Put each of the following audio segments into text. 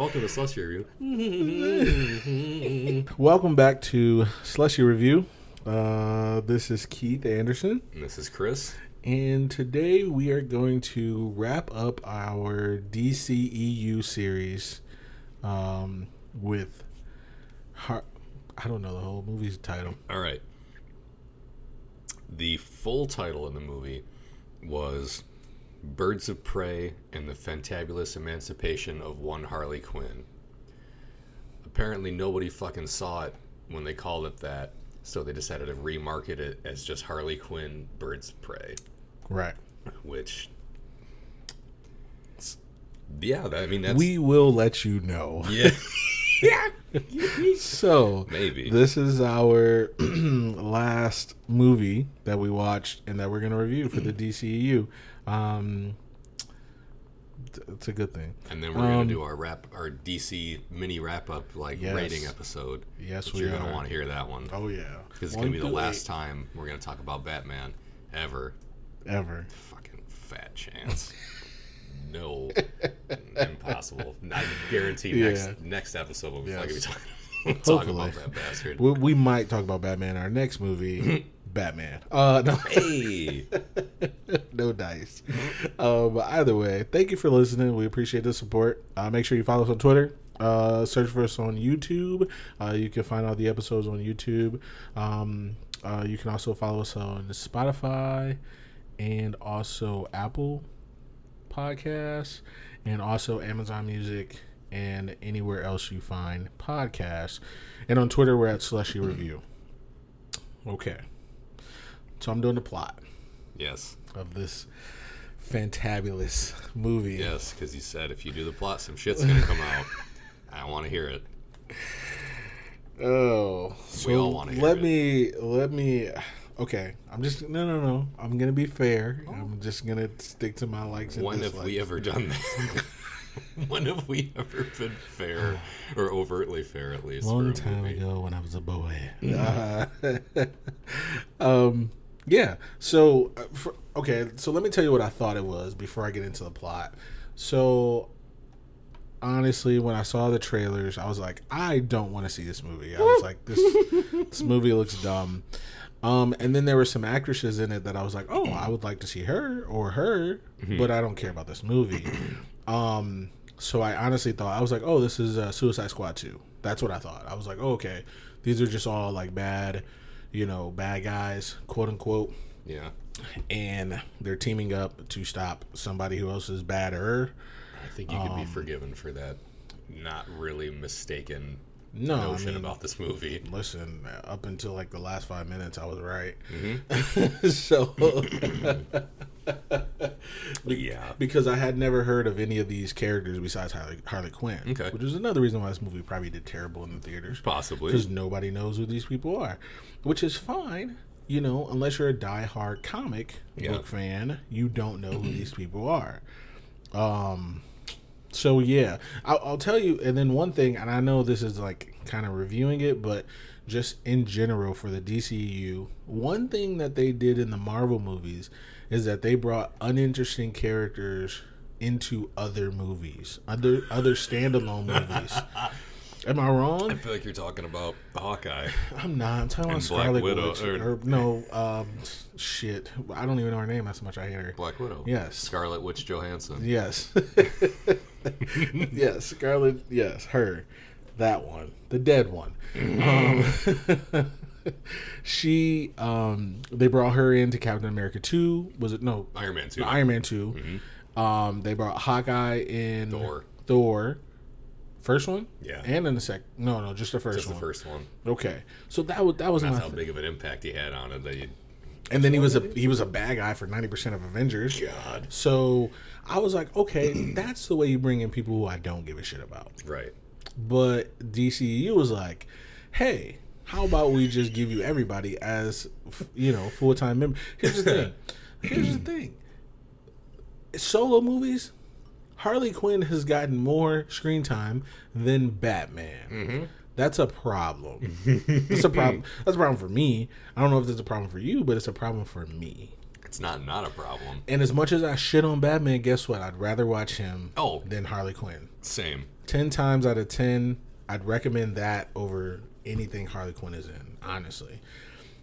Welcome to Slushy Review. Welcome back to Slushy Review. Uh, this is Keith Anderson, And this is Chris. and today we are going to wrap up our DCEU series um, with. Har- I don't know the whole movie's title. All right. The full title in the movie was Birds of Prey and the Fantabulous Emancipation of One Harley Quinn. Apparently, nobody fucking saw it when they called it that, so they decided to remarket it as just Harley Quinn Birds of Prey, Right. which. Yeah, I mean, that's. We will let you know. yeah. So, Maybe. this is our last movie that we watched and that we're going to review for the DCEU. Um, it's a good thing. And then we're gonna Um, do our wrap, our DC mini wrap up like Yes. rating episode. Yes, we you're are. gonna want to hear that one Oh, yeah. because it's One gonna be the last eight time we're gonna talk about Batman ever. Ever. Fucking fat chance. no, impossible. Not guarantee Yeah. next next episode we'll be Yes. be talking, talk Hopefully. about that bastard. We, we might talk about Batman in our next movie, Batman. Uh, no, hey, no dice. Um, but either way, thank you for listening. We appreciate the support. Uh, make sure you follow us on Twitter. Uh, search for us on YouTube. Uh, you can find all the episodes on YouTube. Um, uh, you can also follow us on Spotify and also Apple Podcasts and also Amazon Music and anywhere else you find podcasts. And on Twitter, we're at Slushy Review. Okay. So I'm doing the plot yes, of this fantabulous movie. yes, because you said if you do the plot, some shit's gonna come out. I want to hear it. Oh, so We all hear it. let it. me let me. Okay, I'm just no no no. I'm gonna be fair. Oh. I'm just gonna stick to my likes and When have dislikes. we ever done that? when have we ever been fair or overtly fair at least? long for a time movie? ago when I was a boy. Uh, um, yeah. So, uh, for, okay. So let me tell you what I thought it was before I get into the plot. So, honestly, when I saw the trailers, I was like, I don't want to see this movie. I was like, this this movie looks dumb. Um, and then there were some actresses in it that I was like, oh, I would like to see her or her, but I don't care about this movie. Um, so I honestly thought I was like, oh, this is uh, Suicide Squad two. That's what I thought. I was like, oh, okay, these are just all like bad, you know, bad guys, quote unquote, Yeah. and they're teaming up to stop somebody who else is badder. I think you could Um, be forgiven for that not really mistaken No, I mean, about this movie. listen, up until like the last five minutes, I was right. Mm-hmm. so, Yeah. because I had never heard of any of these characters besides Harley, Harley Quinn, Okay. which is another reason why this movie probably did terrible in the theaters. Possibly. because nobody knows who these people are, which is fine. You know, unless you're a die-hard comic Yeah. book fan, you don't know who these people are. Um, so yeah, I'll, I'll tell you. And then one thing, and I know this is like kind of reviewing it, but just in general for the DCU, one thing that they did in the Marvel movies is that they brought uninteresting characters into other movies, other other standalone movies. Am I wrong? I feel like you're talking about Hawkeye. I'm not. I'm talking about Scarlet Widow, Witch. or- Or, no, um, shit. I don't even know her name. That's how much I hate her. Black Widow. Yes. Scarlet Witch Johansson. Yes. yes, Scarlet. Yes, her. That one, the dead one. Um, she. Um, they brought her into Captain America two. Was it no? Iron Man 2. Iron Man 2 Um, they brought Hawkeye in Thor. Thor. First one. Yeah. And in the second. No, no, just the first Just the one. first one. Okay, so that was that was That's how big of an impact he had on it. That you, and then he was a he was a bad guy for ninety percent of Avengers. God. So I was like, okay, that's the way you bring in people who I don't give a shit about. Right. But DCU was like, hey, how about we just give you everybody as you know full time member? Here's the thing. Here's the thing. Solo movies, Harley Quinn has gotten more screen time than Batman. Mm-hmm. That's a problem. That's a problem. That's a problem for me. I don't know if that's a problem for you, but it's a problem for me. It's not not a problem. And as much as I shit on Batman, guess what? I'd rather watch him Oh, than Harley Quinn. same. 10 times out of 10, I'd recommend that over anything Harley Quinn is in, honestly.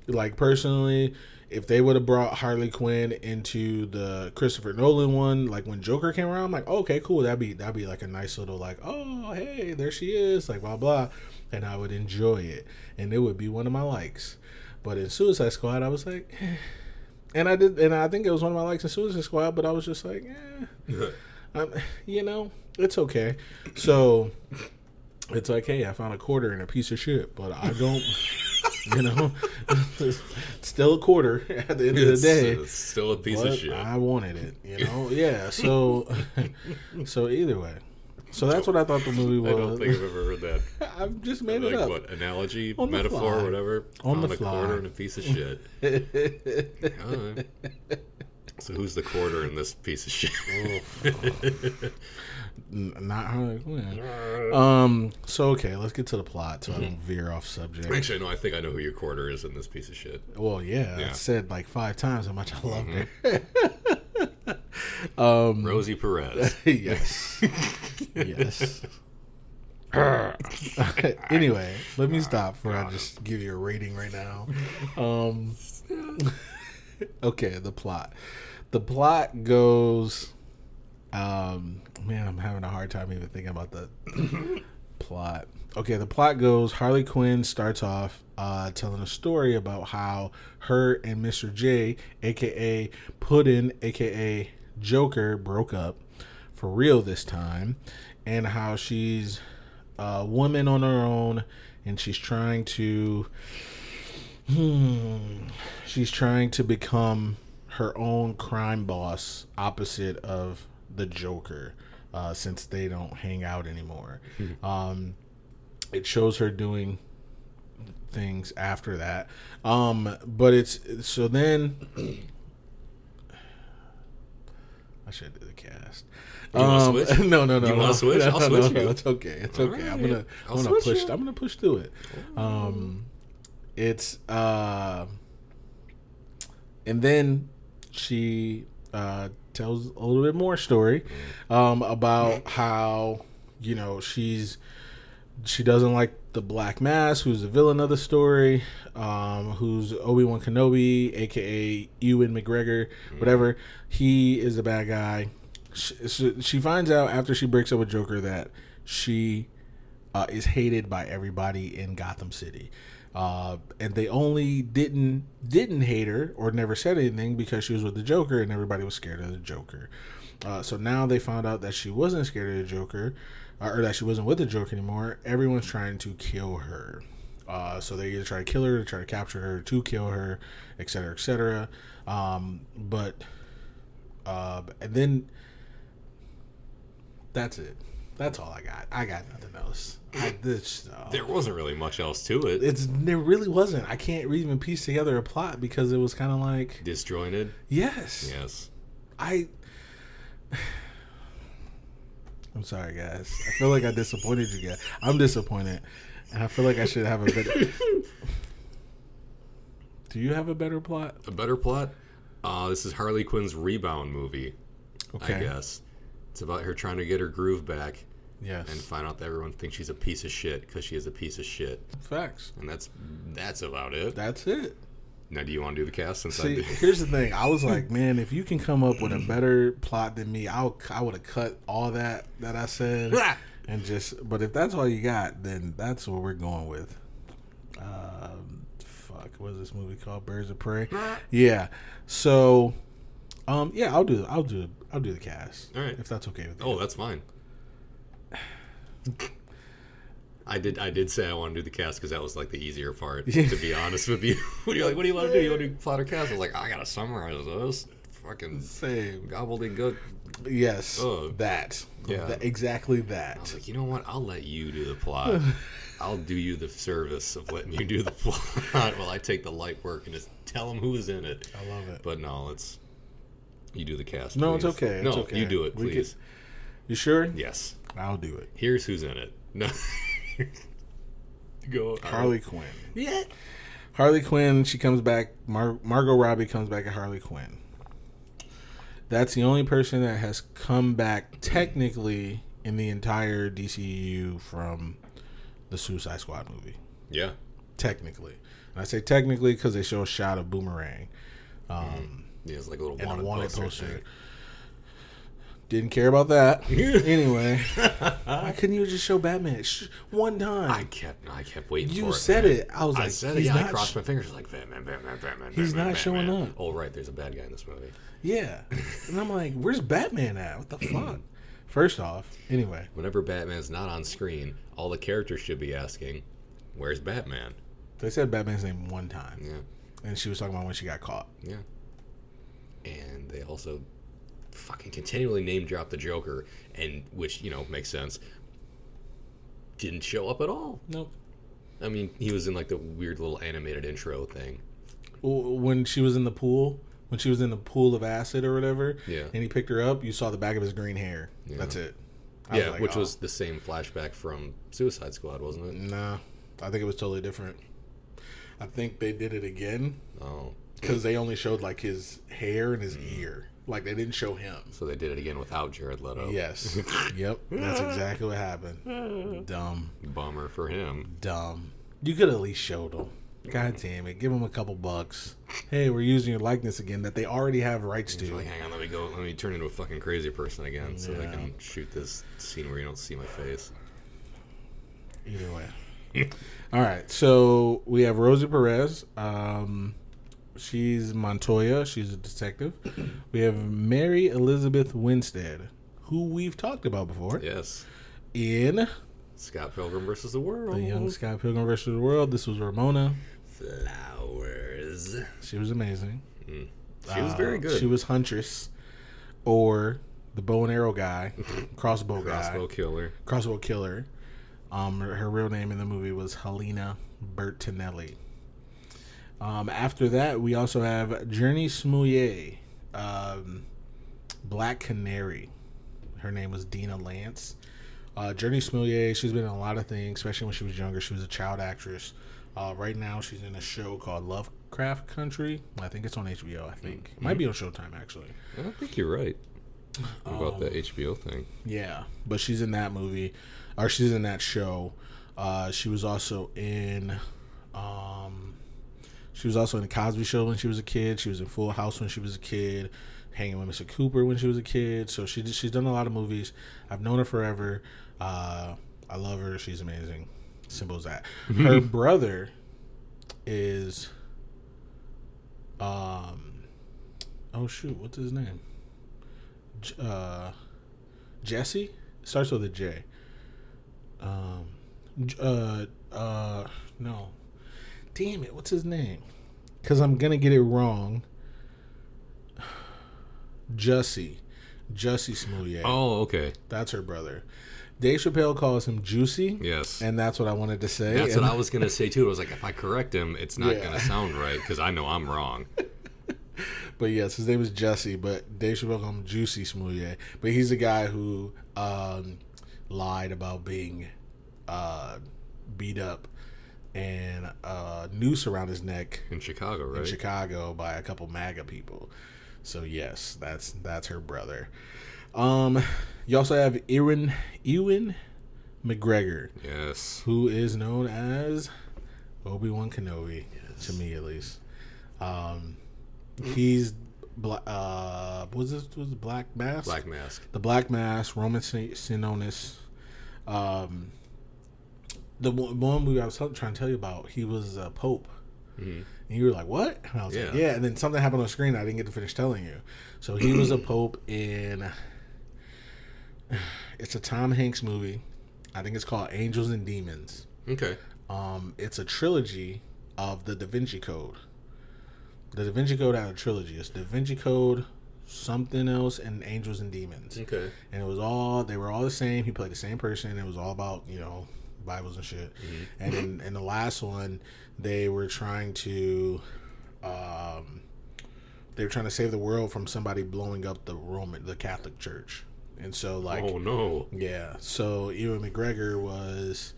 Like, personally, if they would have brought Harley Quinn into the Christopher Nolan one, like when Joker came around, I'm like, okay, cool. That'd be that'd be like a nice little like, oh hey, there she is, like blah blah, and I would enjoy it, and it would be one of my likes. But in Suicide Squad, I was like, eh. and I did, and I think it was one of my likes in Suicide Squad, but I was just like, eh. um, you know, it's okay. So it's like, hey, I found a quarter in a piece of shit, but I don't, you know, still a quarter at the end of the day. uh, still a piece of shit. I wanted it, you know. Yeah. So, so either way, so that's what I thought the movie was. I don't think I've ever heard that. I've just made it like up. what analogy, On metaphor, fly. whatever. On the a quarter and a piece of shit. So who's the quarter in this piece of shit? Not Harley Quinn. Um. So okay, let's get to the plot, so I don't veer off subject. Actually, no. I think I know who your quarter is in this piece of shit. Well, yeah, I said like five times how much I loved her. um. Rosie Perez. yes. yes. anyway, let me stop before I just give you a rating right now. Um, okay, the plot. The plot goes. Um, man, I'm having a hard time even thinking about the plot. Okay, the plot goes Harley Quinn starts off uh, telling a story about how her and Mr. J, aka Puddin, aka Joker, broke up for real this time, and how she's a woman on her own and she's trying to. Hmm, she's trying to become her own crime boss opposite of the Joker uh, since they don't hang out anymore. um, it shows her doing things after that. Um, but it's so then. I should do the cast. You Um, switch? No, no, no. You no. switch? No, I'll no, switch no, you. It's okay. It's okay. I'm gonna. I'll I'm gonna push. you. I'm gonna push through it. Um, it's uh, and then she uh tells a little bit more story, um, about how you know she's she doesn't like the Black Mask, who's the villain of the story, um, who's Obi Wan Kenobi, aka Ewan McGregor, whatever. He is a bad guy. She, she, she finds out after she breaks up with Joker that she uh, is hated by everybody in Gotham City. Uh, and they only didn't didn't hate her or never said anything because she was with the Joker and everybody was scared of the Joker. Uh, so now they found out that she wasn't scared of the Joker, uh, or that she wasn't with the Joker anymore. Everyone's trying to kill her. Uh, so they either try to kill her, try to capture her, to kill her, etc., etc. Um, but uh, and then that's it. That's all I got. I got nothing else. This, uh, There wasn't really much else to it. it's there really wasn't. I can't even piece together a plot because it was kind of like Disjointed. yes, Yes. I. I'm sorry, guys. I feel like I disappointed you guys. I'm disappointed, and I feel like I should have a better. Do you have a better plot? A better plot. Uh, this is Harley Quinn's rebound movie. Okay. I guess it's about her trying to get her groove back Yes. and find out that everyone thinks she's a piece of shit because she is a piece of shit, Facts. and that's that's about it. That's it. Now, do you want to do the cast? Since I See, here's the thing. I was like, man, if you can come up with a better plot than me, I would, I would have cut all that that I said and just. But if that's all you got, then that's what we're going with. Um, fuck, what is this movie called? Birds of Prey. Yeah. So, um, yeah, I'll do. I'll do. I'll do the cast. All right. If that's okay with you. Oh, that's fine. I did. I did say I want to do the cast because that was like the easier part. To be honest with you, you're like, "What do you want to do? You want to do plot or cast?" I was like, "I gotta summarize this." Fucking Same. gobbledygook. Yes. That. Yeah. That- exactly I was that. like, you know what? I'll let you do the plot. I'll do you the service of letting you do the plot while I take the light work and just tell them who's in it. I love it. But no, it's you do the cast. No, it's please. okay, it's no, okay. you do it, please. You sure? Yes. I'll do it. Here's who's in it. No. Go Harley Quinn. Yeah. Harley Quinn, she comes back. Mar- Margot Robbie comes back at Harley Quinn. That's the only person that has come back technically in the entire DCU from the Suicide Squad movie. Yeah. Technically, and I say technically because they show a shot of Boomerang. Um, Yeah, it's like a little and wanted, a wanted poster. poster. Didn't care about that. anyway, why couldn't you just show Batman Sh- one time? I kept, I kept waiting. You for it, said man. it. I was I like, said it. Yeah, I not crossed sh- my fingers like Batman, Batman, Batman. He's Batman, not showing up. Oh right, there's a bad guy in this movie. yeah, and I'm like, where's Batman at? What the fuck? First off, anyway, Whenever Batman's not on screen, all the characters should be asking, "Where's Batman?" they said Batman's name one time, Yeah, and she was talking about when she got caught. yeah. And they also fucking continually name drop the Joker, and which you know makes sense. Didn't show up at all. Nope. I mean, he was in like the weird little animated intro thing. When she was in the pool, when she was in the pool of acid or whatever, Yeah. and he picked her up, you saw the back of his green hair. Yeah. That's it. I yeah, like, which oh, was the same flashback from Suicide Squad, wasn't it? nah. I think it was totally different. I think they did it again Oh, because they only showed like his hair and his mm. ear. Like they didn't show him. so they did it again without Jared Leto. Yes. yep. That's exactly what happened. Dumb. Bummer for him. Dumb. You could at least showed him. God damn it. Give him a couple bucks. Hey, we're using your likeness again that they already have rights to. like, hang on, let me go. Let me turn into a fucking crazy person again, so they can shoot this scene where you don't see my face. Either way. All right. So we have Rosie Perez. Um, she's Montoya. She's a detective. We have Mary Elizabeth Winstead, who we've talked about before Yes, in Scott Pilgrim versus the World. The Young Scott Pilgrim vs. the World. This was Ramona. Flowers. She was amazing. She was very Uh, good. She was Huntress, or the bow and arrow guy, crossbow guy, Crossbow killer. crossbow killer. Um, her, her real name in the movie was Helena Bertinelli. Um, after that, we also have Jurnee Smollett, um, Black Canary. Her name was Dinah Lance. Uh, Jurnee Smollett, she's been in a lot of things, especially when she was younger. She was a child actress. Uh, right now, she's in a show called Lovecraft Country. I think it's on HBO. I think it might be on Showtime actually. I don't think you're right about Um, the HBO thing. Yeah, but she's in that movie, or she's in that show. Uh, she was also in, um, she was also in the Cosby Show when she was a kid. She was in Full House when she was a kid. Hanging with Mr. Cooper when she was a kid. So she she's done a lot of movies. I've known her forever. Uh, I love her. She's amazing. Simple as that. Her brother is, um, oh shoot, what's his name? J- uh, Jesse starts with a J. Um, uh, uh, no, damn it, what's his name? Because I'm gonna get it wrong. Jussie, Jussie Smollett. Oh, okay. That's her brother. Dave Chappelle calls him Juicy, Yes. and that's what I wanted to say. That's and- what I was gonna say too. I was like, if I correct him, it's not Yeah. gonna sound right because I know I'm wrong. But yes, his name is Jesse, but Dave Chappelle called him Juicy Smouye. But he's the guy who um, lied about being uh, beat up and a noose around his neck In Chicago, in? Chicago by a couple MAGA people. So yes, that's that's her brother. Um, you also have Ewan Ewan McGregor, yes. who is known as Obi Wan Kenobi, to me at least. Um, he's bla- uh, was this was it Black Mask? Black Mask. the Black Mask, Roman Sin- Sinonis. Um, the one movie I was trying to tell you about, he was a pope. Mhm. And you were like, what? And I was like, Yeah. yeah. And then something happened on the screen I didn't get to finish telling you. So he was a pope in. It's a Tom Hanks movie. I think it's called Angels and Demons. Okay. Um, it's a trilogy of the Da Vinci Code. The Da Vinci Code had a trilogy. It's Da Vinci Code, something else, and Angels and Demons. Okay. And it was all they were all the same. He played the same person. It was all about you know Bibles and shit. And in, in the last one, they were trying to, um, they were trying to save the world from somebody blowing up the Roman, the Catholic Church. And so like oh no. yeah. So Ewan McGregor was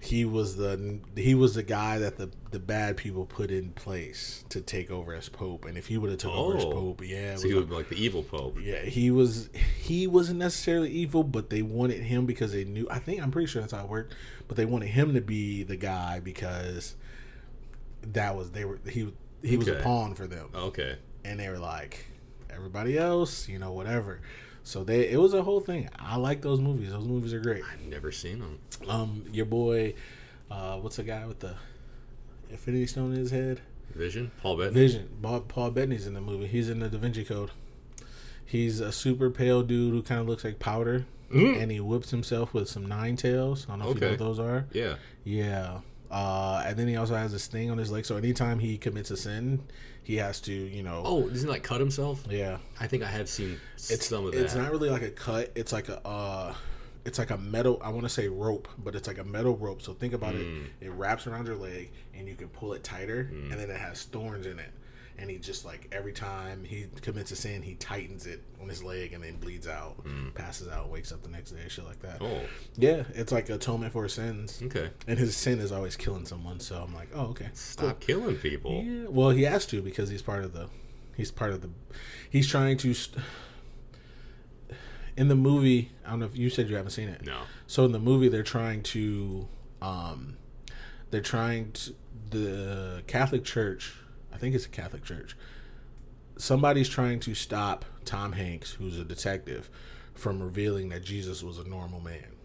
he was the he was the guy that the the bad people put in place to take over as pope. And if he would have took over as Oh. pope, yeah, So he would be like the evil pope. yeah, he was he wasn't necessarily evil, but they wanted him because they knew. I think I'm pretty sure that's how it worked. But they wanted him to be the guy because that was they were he he was a pawn for them, Okay. and they were like everybody else, you know, whatever. So they it was a whole thing. I like those movies. Those movies are great. I've never seen them. Um, your boy, uh, what's the guy with the Infinity Stone in his head? Vision? Paul Bettany? Vision. Paul, Paul Bettany's in the movie. He's in the Da Vinci Code. He's a super pale dude who kind of looks like powder, Mm. and he whips himself with some nine tails. I don't know if you know what those are. Yeah. Yeah. Uh, and then he also has this thing on his leg. So anytime he commits a sin, he has to, you know. Oh, doesn't he like cut himself? Yeah. I think I have seen It's some of that. It's not really like a cut. It's like a. Uh, it's like a metal. I want to say rope, but it's like a metal rope. So think about Mm. it. It wraps around your leg, and you can pull it tighter, and then it has thorns in it. And he just like every time he commits a sin, he tightens it on his leg, and then bleeds out, passes out, wakes up the next day, shit like that. Mm. oh, Yeah, it's like atonement for sins. okay. And his sin is always killing someone. So I'm like, oh okay, Stop killing people. yeah, well, he has to because he's part of the. He's part of the. He's trying to. St- in the movie, I don't know if you said you haven't seen it. No. So in the movie, they're trying to. Um, they're trying to. The Catholic Church, I think it's a Catholic Church. Somebody's trying to stop Tom Hanks, who's a detective, from revealing that Jesus was a normal man.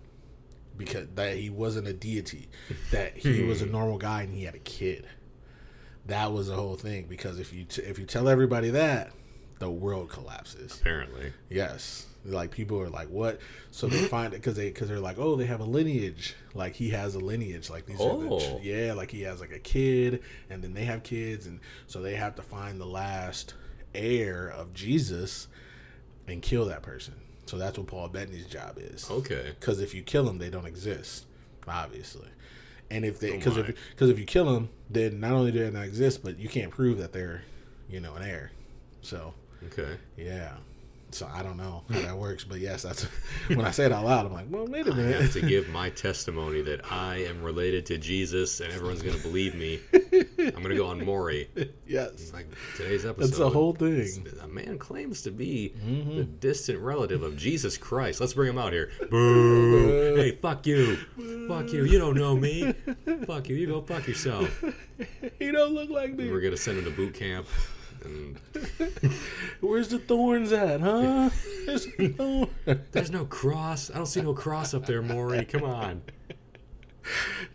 Because that he wasn't a deity, that he hmm. was a normal guy and he had a kid that was the whole thing because if you t- if you tell everybody that the world collapses Apparently. yes like people are like what so they find it because they because they're like oh they have a lineage like he has a lineage like these are the, Oh. yeah like he has like a kid and then they have kids and so they have to find the last heir of jesus and kill that person so that's what paul bettany's job is Okay. because if you kill them, they don't exist, obviously. And if they, Oh because my. if because if you kill them, then not only do they not exist, but you can't prove that they're, you know, an heir. So Okay. yeah. So I don't know how that works, but yes, that's when I say it out loud. I'm like, well, wait a minute. I have to give my testimony that I am related to Jesus and everyone's going to believe me. I'm going to go on Maury. yes, It's like today's episode. that's the whole thing. A man claims to be Mm-hmm. the distant relative of Jesus Christ. Let's bring him out here. Boo! hey, fuck you. Fuck you. You don't know me. Fuck you. You go fuck yourself. He don't look like me. We're going to send him to boot camp. And Where's the thorns at, huh? There's the thorn- there's no cross. I don't see no cross up there, Maury. Come on.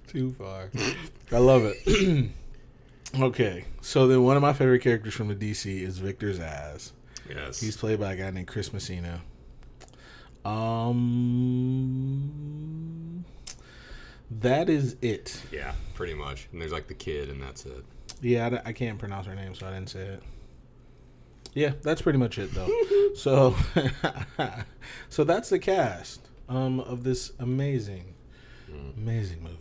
Too far. I love it. okay, so then one of my favorite characters from the DC is Victor Zsasz. Yes. He's played by a guy named Chris Messina. Um, that is it. yeah, pretty much. And there's like the kid, and that's it. Yeah, I can't pronounce her name, so I didn't say it. Yeah, that's pretty much it, though. so, so that's the cast um, of this amazing, amazing movie.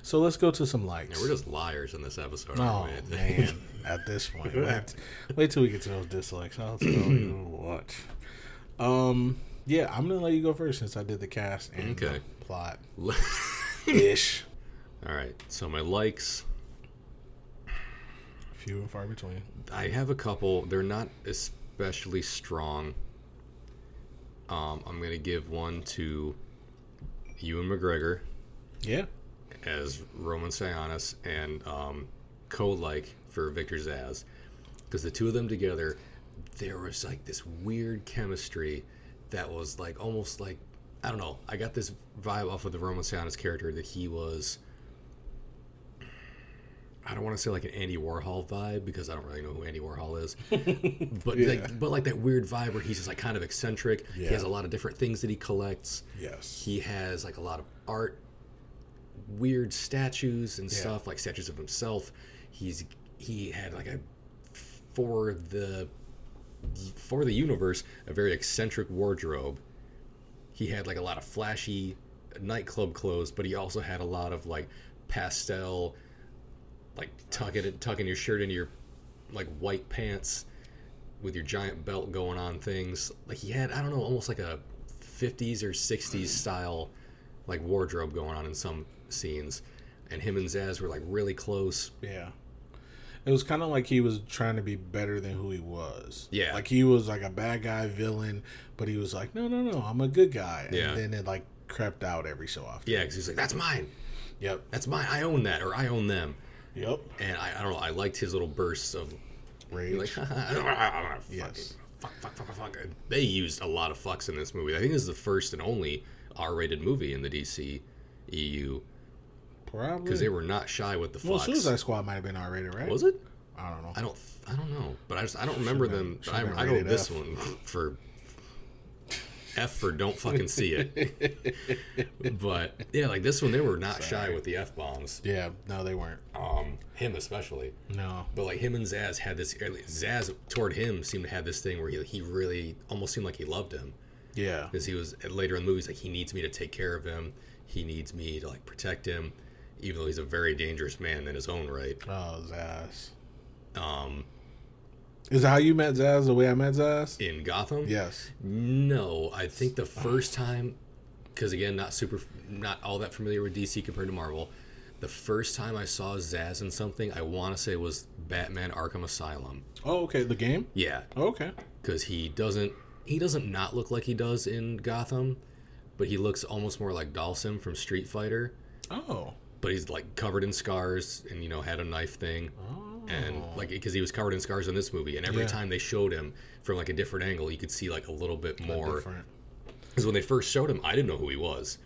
So let's go to some likes. Yeah, we're just liars in this episode. Oh we? man! At this point, wait, wait till we get to those dislikes. I'll tell you what. Um, yeah, I'm gonna let you go first since I did the cast and Okay. plot ish. All right. So my likes, Few and far between. I have a couple. They're not especially strong. Um, I'm gonna give one to Ewan McGregor Yeah. as Roman Sionis and um, Code-like for Victor Zsasz, because the two of them together, there was like this weird chemistry that was like almost like I don't know. I got this vibe off of the Roman Sionis character that he was. I don't want to say like an Andy Warhol vibe because I don't really know who Andy Warhol is, but Yeah. like, but like that weird vibe where he's just like kind of eccentric. He has a lot of different things that he collects Yes. he has like a lot of art weird statues and Yeah. stuff like statues of himself he's he had like a for the for the universe a very eccentric wardrobe he had like a lot of flashy nightclub clothes but he also had a lot of like pastel like tucking it tucking your shirt into your like white pants with your giant belt going on things like he had i don't know almost like a 50s or 60s style like wardrobe going on in some scenes, and him and Zsasz were like really close. Yeah. It was kind of like he was trying to be better than who he was. Yeah. Like he was like a bad guy villain, but he was like, no, no, no, I'm a good guy. Yeah. And then it like crept out every so often. Yeah, because he's like, "That's mine, Yep. that's mine. I own that, or I own them." Yep. And I, I don't know. I liked his little bursts of Rage. like, Yes. Fuck, fuck, fuck, fuck, fuck. They used a lot of fucks in this movie. I think this is the first and only R-rated movie in the DC EU Probably. because they were not shy with the well, fucks. Suicide Squad might have been R rated, right? Was it? I don't know. I don't. I don't know. But I just. I don't remember them. I, I rated this F. one for F for don't fucking see it. but yeah, like this one, they were not shy with the f bombs. Yeah. No, they weren't. Um, him especially. No. But like him and Zsasz had this. Zsasz toward him seemed to have this thing where he he really almost seemed like he loved him Yeah. because he was later in the movies like he needs me to take care of him. He needs me to like protect him, even though he's a very dangerous man in his own right. Oh, Zsasz. Um, Is that how you met Zsasz? The way I met Zsasz? in Gotham, Yes. No, I think the first time, because again, not super, not all that familiar with DC compared to Marvel. The first time I saw Zsasz in something, I want to say was Batman: Arkham Asylum. Oh, okay. The game. Yeah, Oh, okay. because he doesn't, he doesn't not look like he does in Gotham, but he looks almost more like Dhalsim from Street Fighter. Oh. But he's like covered in scars, and you know had a knife thing, Oh. And like because he was covered in scars in this movie, and every Yeah. time they showed him from like a different angle, you could see like a little bit more. Different. Because when they first showed him, I didn't know who he was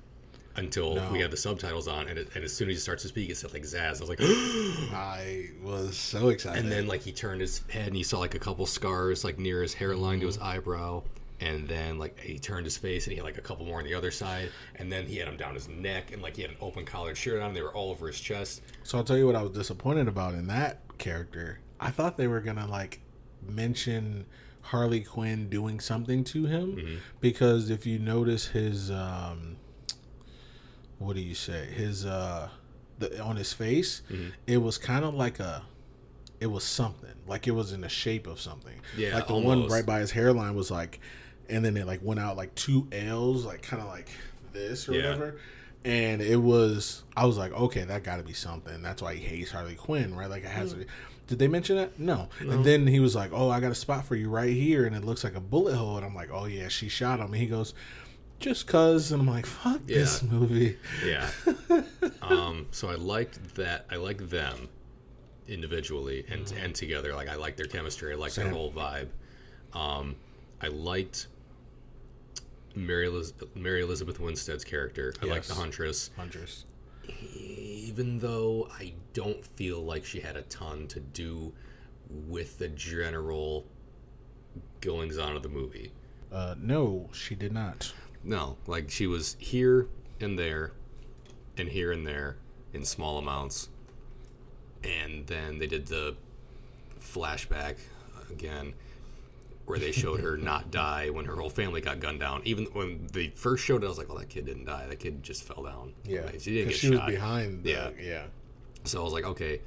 until No. we had the subtitles on, and, it, and as soon as he starts to speak, it said like Zsasz. I was like, I was so excited. and then like he turned his head and he saw like a couple scars like near his hairline to his mm-hmm. eyebrow, and then like he turned his face and he had like a couple more on the other side, and then he had them down his neck, and like he had an open collared shirt on. and They were all over his chest. So I'll tell you what I was disappointed about in that character. I thought they were gonna like mention Harley Quinn doing something to him Mm-hmm. because if you notice his um what do you say? His uh the on his face, Mm-hmm. it was kind of like a it was something. Like it was in the shape of something. Yeah, Like the one right by his hairline was like and then it like went out like two L's, like kind of like this or Yeah. whatever and it was I was like, okay, that got to be something. That's why he hates Harley Quinn, right? Like it has. Hmm. Did they mention that? No. And then he was like, oh, I got a spot for you right here, and it looks like a bullet hole, and I'm like, oh yeah, she shot him. And he goes, just cause, and I'm like, fuck this movie. Yeah. um, so I liked that. I liked them individually and and together. Like I like their chemistry. I liked their whole vibe. Um, I liked Mary, Eliz- Mary Elizabeth Winstead's character. I like the Huntress, Huntress. even though I don't feel like she had a ton to do with the general goings on of the movie. Uh, no, she did not. No, like she was here and there and here and there in small amounts. And then they did the flashback again where they showed her not die when her whole family got gunned down. Even when they first showed it, I was like, well, that kid didn't die. That kid just fell down. Yeah, Like, she didn't get she shot. was behind. The, Yeah. yeah, So I was like, okay,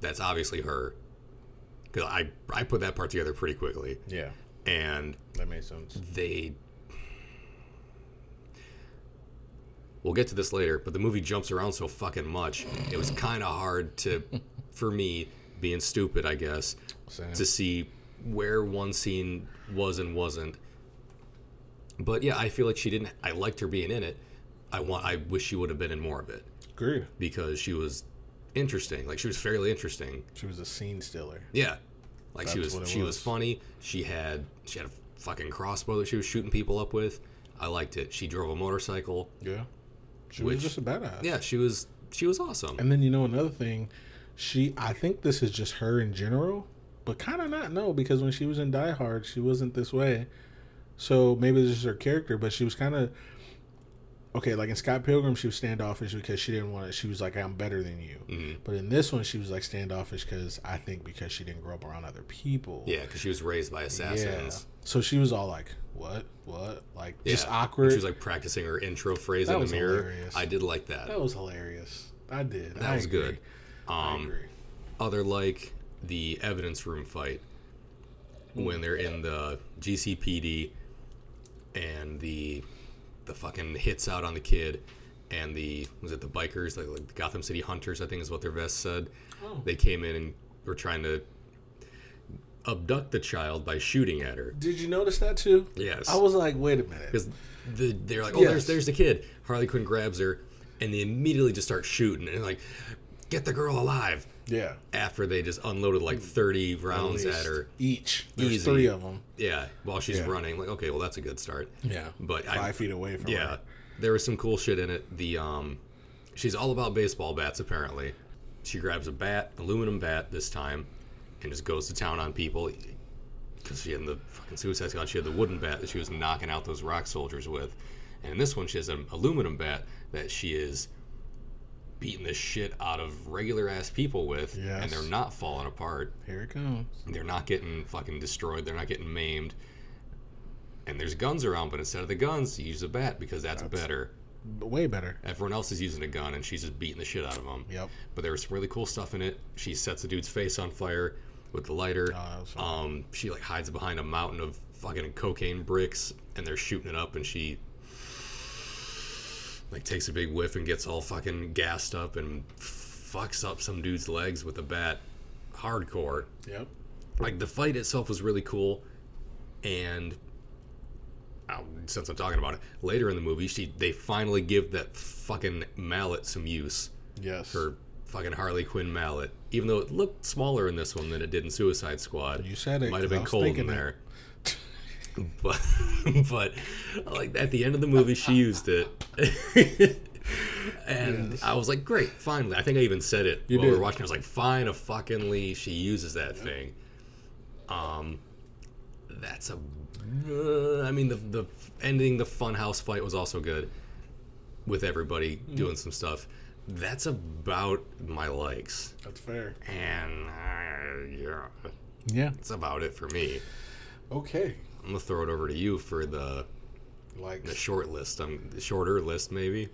that's obviously her. Because I, I put that part together pretty quickly. yeah. And That made sense. they we'll get to this later but the movie jumps around so fucking much it was kind of hard to for me being stupid i guess Same. to see where one scene was and wasn't but yeah i feel like she didn't i liked her being in it i want i wish she would have been in more of it Agreed. because she was interesting like she was fairly interesting She was a scene stealer. yeah, like she was she was. was. funny. She had she had a fucking crossbow that she was shooting people up with. I liked it. She drove a motorcycle. Yeah. She Which- was just a badass. Yeah, she was she was awesome. And then you know another thing, she I think this is just her in general, but kind of not no because when she was in Die Hard, she wasn't this way. So maybe this is her character, but she was kind of okay. Like in Scott Pilgrim, she was standoffish because she didn't want it. She was like, "I'm better than you." Mhm. But in this one, she was like standoffish because I think because she didn't grow up around other people. Yeah, because she was raised by assassins. Yeah. So she was all like, "What? What?" Like Yeah. just And awkward. She was like practicing her intro phrase That in the mirror. hilarious. I did like that. that was hilarious. I did. That I was agree. good. I Um, agree. other like the evidence room fight when they're in the GCPD and the the fucking hits out on the kid and the was it the bikers like, like the Gotham City Hunters I think is what their vest said. Oh. They came in and were trying to abduct the child by shooting at her. Did you notice that too? Yes. I was like, wait a minute. because the, they're like, oh, Yes. there's there's the kid. Harley Quinn grabs her, and they immediately just start shooting and like, get the girl alive. Yeah. After they just unloaded like 30 rounds at least. her, Each. There's Easy. three of them. yeah, while she's Yeah. running. Like, okay, well that's a good start. Yeah. But five I, feet away from her. yeah, her. there was some cool shit in it. The um, she's all about baseball bats apparently. She grabs a bat, aluminum bat this time, and just goes to town on people. Because she had the fucking Suicide Squad, she had the wooden bat that she was knocking out those rock soldiers with, and in this one she has an aluminum bat that she is beating the shit out of regular ass people with, Yes. and they're not falling apart. Here it comes. They're not getting fucking destroyed. They're not getting maimed. And there's guns around, but instead of the guns, you use a bat because that's, better. Way better. Everyone else is using a gun, and she's just beating the shit out of them. Yep. But there was some really cool stuff in it. She sets the dude's face on fire with the lighter. Oh, that was fun. um, she like hides behind a mountain of fucking cocaine bricks, and they're shooting it up, and she like takes a big whiff and gets all fucking gassed up and fucks up some dude's legs with a bat. Hardcore. Yep. like the fight itself was really cool. And uh, since i'm talking about it later in the movie she they finally give that fucking mallet some use. Yes. her fucking harley quinn mallet. Even though it looked smaller in this one than it did in suicide squad. You said it, might have been cold in there but but like at the end of the movie she used it and I was like, great, finally. I think I even said it You while we were watching. I was like, fine, a fuckingly, she uses that thing. Um, that's a. Uh, I mean, the the ending the funhouse fight was also good, with everybody Mm-hmm. doing some stuff. That's about my likes, That's fair. and uh, yeah, Yeah. that's about it for me. Okay. I'm gonna throw it over to you for the Like the short list. I'm the shorter list maybe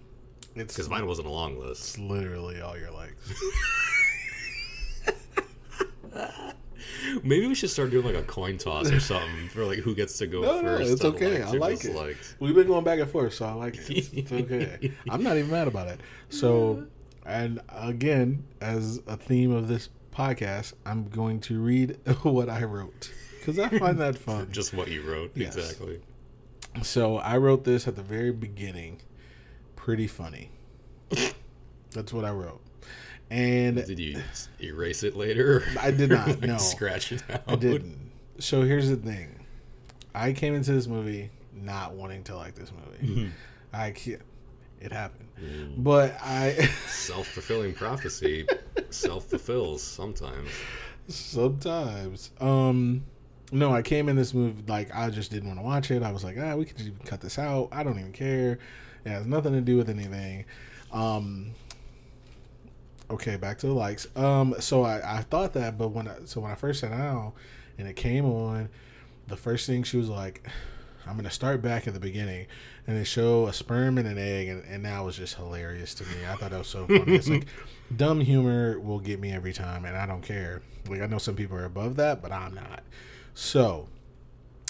it's because mine wasn't a long list. it's literally all your likes. Maybe we should start doing like a coin toss or something for like who gets to go No, no, first. it's okay. likes I like it. dislikes. We've been going back and forth, so I like it. It's, it's okay. I'm not even mad about it. So, and again, as a theme of this podcast, I'm going to read what I wrote because I find that fun. Just what you wrote, Yes. exactly. So I wrote this at the very beginning. Pretty funny. That's what I wrote. And Did you erase it later? I did not, like, no. Scratch it out. I didn't. So here's the thing. I came into this movie not wanting to like this movie. I can't. It happened. But I Self fulfilling prophecy self fulfills sometimes. sometimes um no, I came in this movie like I just didn't want to watch it. I was like, ah, we could just cut this out. I don't even care. It has nothing to do with anything. Um okay, back to the likes. Um so I, I thought that, but when I so when I first sat down and it came on, the first thing she was like, I'm gonna start back at the beginning and they show a sperm and an egg and, and that was just hilarious to me. I thought that was so funny. it's like dumb humor will get me every time and I don't care. Like I know some people are above that, but I'm not. So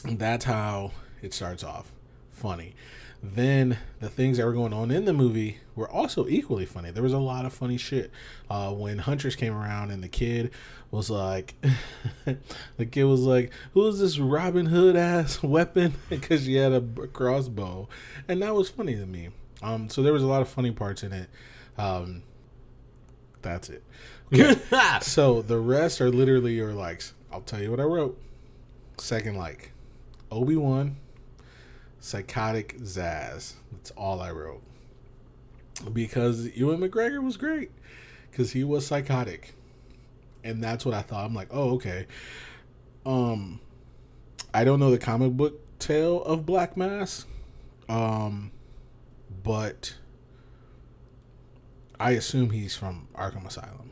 that's how it starts off. Funny. Then the things that were going on in the movie were also equally funny. There was a lot of funny shit. Uh, when Huntress came around and the kid was like, the kid was like, "Who is this Robin Hood ass weapon?" Because she had a crossbow, and that was funny to me. Um, so there was a lot of funny parts in it. Um, that's it. Okay. So the rest are literally your likes. I'll tell you what I wrote. Second like, Obi Wan, psychotic Zsasz. That's all I wrote. Because Ewan McGregor was great, because he was psychotic, and that's what I thought. I'm like, oh okay. Um, I don't know the comic book tale of Black Mask, um, but I assume he's from Arkham Asylum.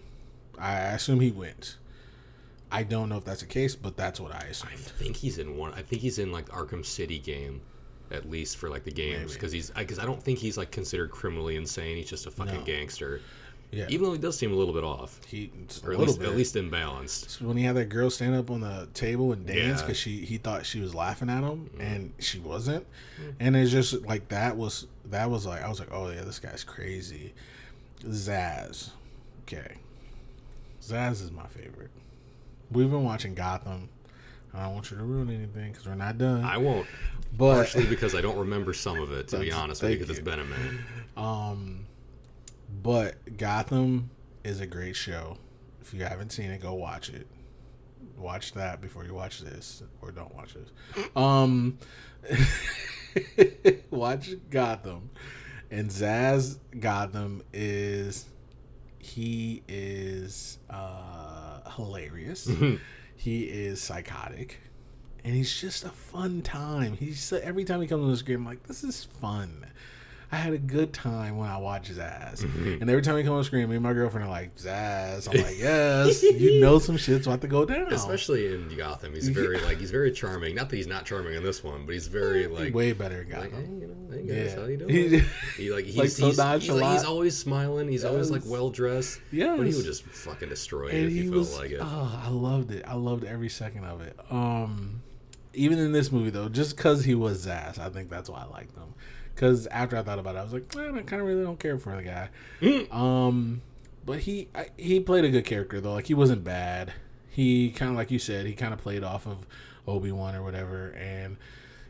I assume he wins. I don't know if that's the case, but that's what I assume. I think he's in one. I think he's in like Arkham City game, at least for like the games, because he's because I don't think he's like considered criminally insane. He's just a fucking No. gangster. Yeah. Even though he does seem a little bit off, He or at little least bit. at least imbalanced. when he had that girl stand up on the table and dance Yeah. Because she he thought she was laughing at him mm. and she wasn't, mm. and it's just like that was that was like I was like oh yeah this guy's crazy, Zsasz, okay, Zsasz is my favorite. We've been watching Gotham. I don't want you to ruin anything because we're not done. I won't, but partially because I don't remember some of it. To be honest with you, because it's been a minute. Um, but Gotham is a great show. If you haven't seen it, go watch it. Watch that before you watch this, or don't watch this. Um, watch Gotham, and Zsasz Gotham is he is uh, hilarious. he is psychotic. And he's just a fun time. He's every time he comes on the screen, I'm like, this is fun. I had a good time when I watch Zsasz. And every time he come on screen, me and my girlfriend are like, Zsasz. I'm like, yes, you know some shit's about to go down. Especially in Gotham, he's very like he's very charming. Not that he's not charming in this one, but he's very like way better in like, Gotham. hey, you know, hey guys, Yeah. how you doing? He- like he's, Like, so he's, he's, like, he's always smiling. He's always like well dressed. Yeah. but he would just fucking destroy it and if he he was felt like it. oh i loved it i loved every second of it um even in this movie though just because he was Zsasz, i think that's why i liked him because after i thought about it i was like i kind of really don't care for the guy. Um but he I, he played a good character though. Like he wasn't bad. He kind of like you said he kind of played off of obi-wan or whatever and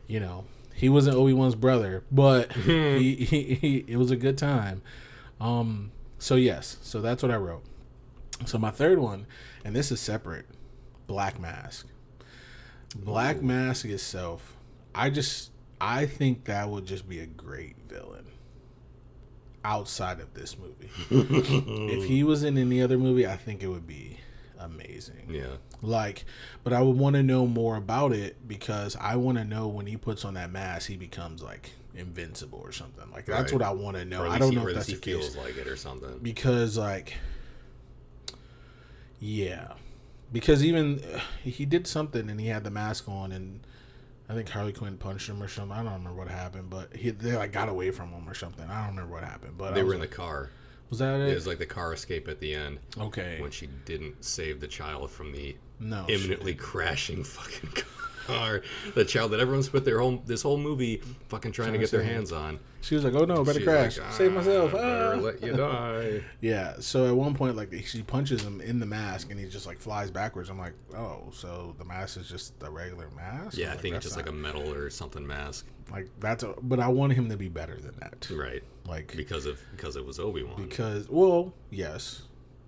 you know he wasn't obi-wan's brother but he, he, he it was a good time. Um so yes. So that's what i wrote. So my third one, and this is separate, Black Mask. Black Mask itself, I just I think that would just be a great villain outside of this movie. if he was in any other movie, I think it would be amazing. yeah, Like, but I would want to know more about it because I want to know when he puts on that mask, he becomes like invincible or something. Like that's Right. what I want to know. I don't he, know if that's he case feels like it or something. because like yeah because even uh, he did something and he had the mask on and i think harley quinn punched him or something. I don't remember what happened but he they like got away from him or something. I don't remember what happened but They were in the car. was that It it? was like the car escape at the end okay. when she didn't save the child from the no imminently crashing fucking car. The child that everyone spent their whole this whole movie fucking trying to get their hands on. She was like, "Oh no, better She's crash, like, save "Ah, myself." Better ah." let you die. Yeah. So at one point, like she punches him in the mask, and he just like flies backwards. I'm like, "Oh, so the mask is just a regular mask?" Yeah, I Like, think it's that's just like a not- metal or something mask. like that's a. But I want him to be better than that. Right. Like Because of because it was Obi Wan. because well, yes,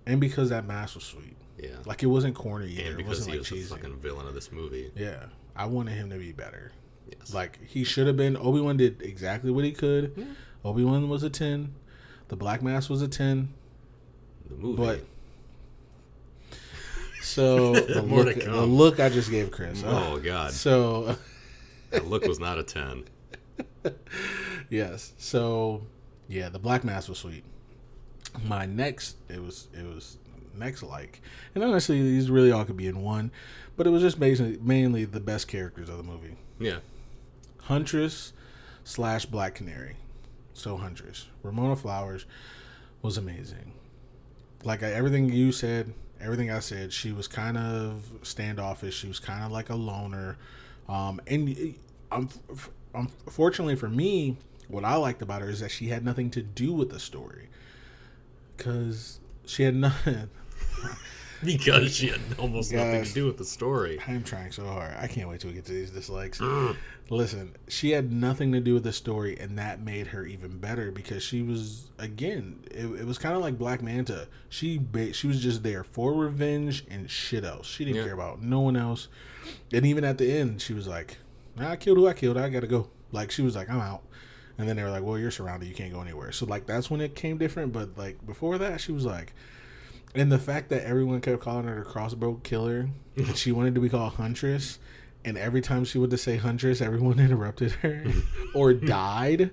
and because that mask was sweet. Yeah. Like it wasn't corny either. and it because wasn't he like was the fucking villain of this movie. Yeah, I wanted him to be better. Yes. Like he should have been. Obi Wan did exactly what he could. Obi Wan was a ten. The Black Mask was a ten. the movie. But so the look, the look I just gave Chris. oh god. So that look was not a ten. yes. So yeah, the Black Mask was sweet. My next, it was it was next like, and honestly, these really all could be in one, but it was just basically mainly the best characters of the movie. Yeah. Huntress slash Black Canary. So Huntress, Ramona Flowers was amazing. Like I, everything you said, everything I said, she was kind of standoffish. She was kind of like a loner. Um, and um, unfortunately for me, what I liked about her is that she had nothing to do with the story, because she had nothing. Because she had almost nothing to do with the story. I'm trying so hard. I can't wait till we get to these dislikes. Mm. Listen, she had nothing to do with the story, and that made her even better because she was again. It, it was kind of like Black Manta. She ba- she was just there for revenge and shit else. She didn't Yeah. care about no one else. And even at the end, she was like, nah, "I killed who I killed. I gotta go." Like she was like, "I'm out." And then they were like, "Well, you're surrounded. You can't go anywhere." So like that's when it came different. But like before that, she was like. And the fact that everyone kept calling her the crossbow killer, and she wanted to be called Huntress, and every time she would to say huntress, everyone interrupted her or died.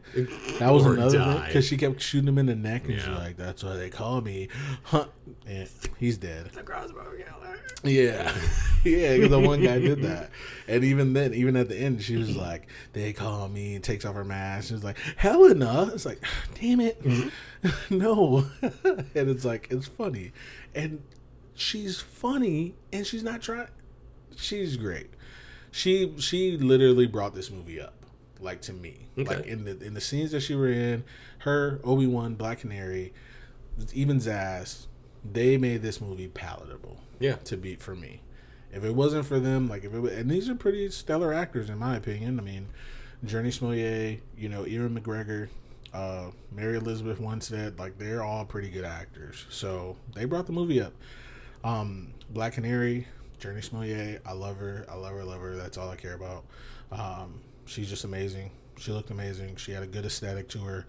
That was Or another thing because she kept shooting him in the neck, and she's Yeah. like, "That's why they call me." Huh. And he's dead. The crossbow killer. Yeah, yeah, because the one guy did that, and even then, even at the end, she was like, "They call me," and takes off her mask. She's like, "Helena." It's like, ah, damn it, mm-hmm. no, and it's like it's funny, and she's funny, and she's not trying. She's great. She she literally brought this movie up, like to me, Okay. like in the in the scenes that she were in, her Obi Wan, Black Canary, even Zsasz, they made this movie palatable Yeah. to beat for me. If it wasn't for them, like if it was, and these are pretty stellar actors in my opinion. I mean, Jurnee Smollett, you know, Ewan McGregor, uh, Mary Elizabeth Winstead, like they're all pretty good actors. So they brought the movie up. Um, Black Canary, Jurnee Smollett, I love her, I love her, love her. That's all I care about. Um, she's just amazing. She looked amazing. She had a good aesthetic to her.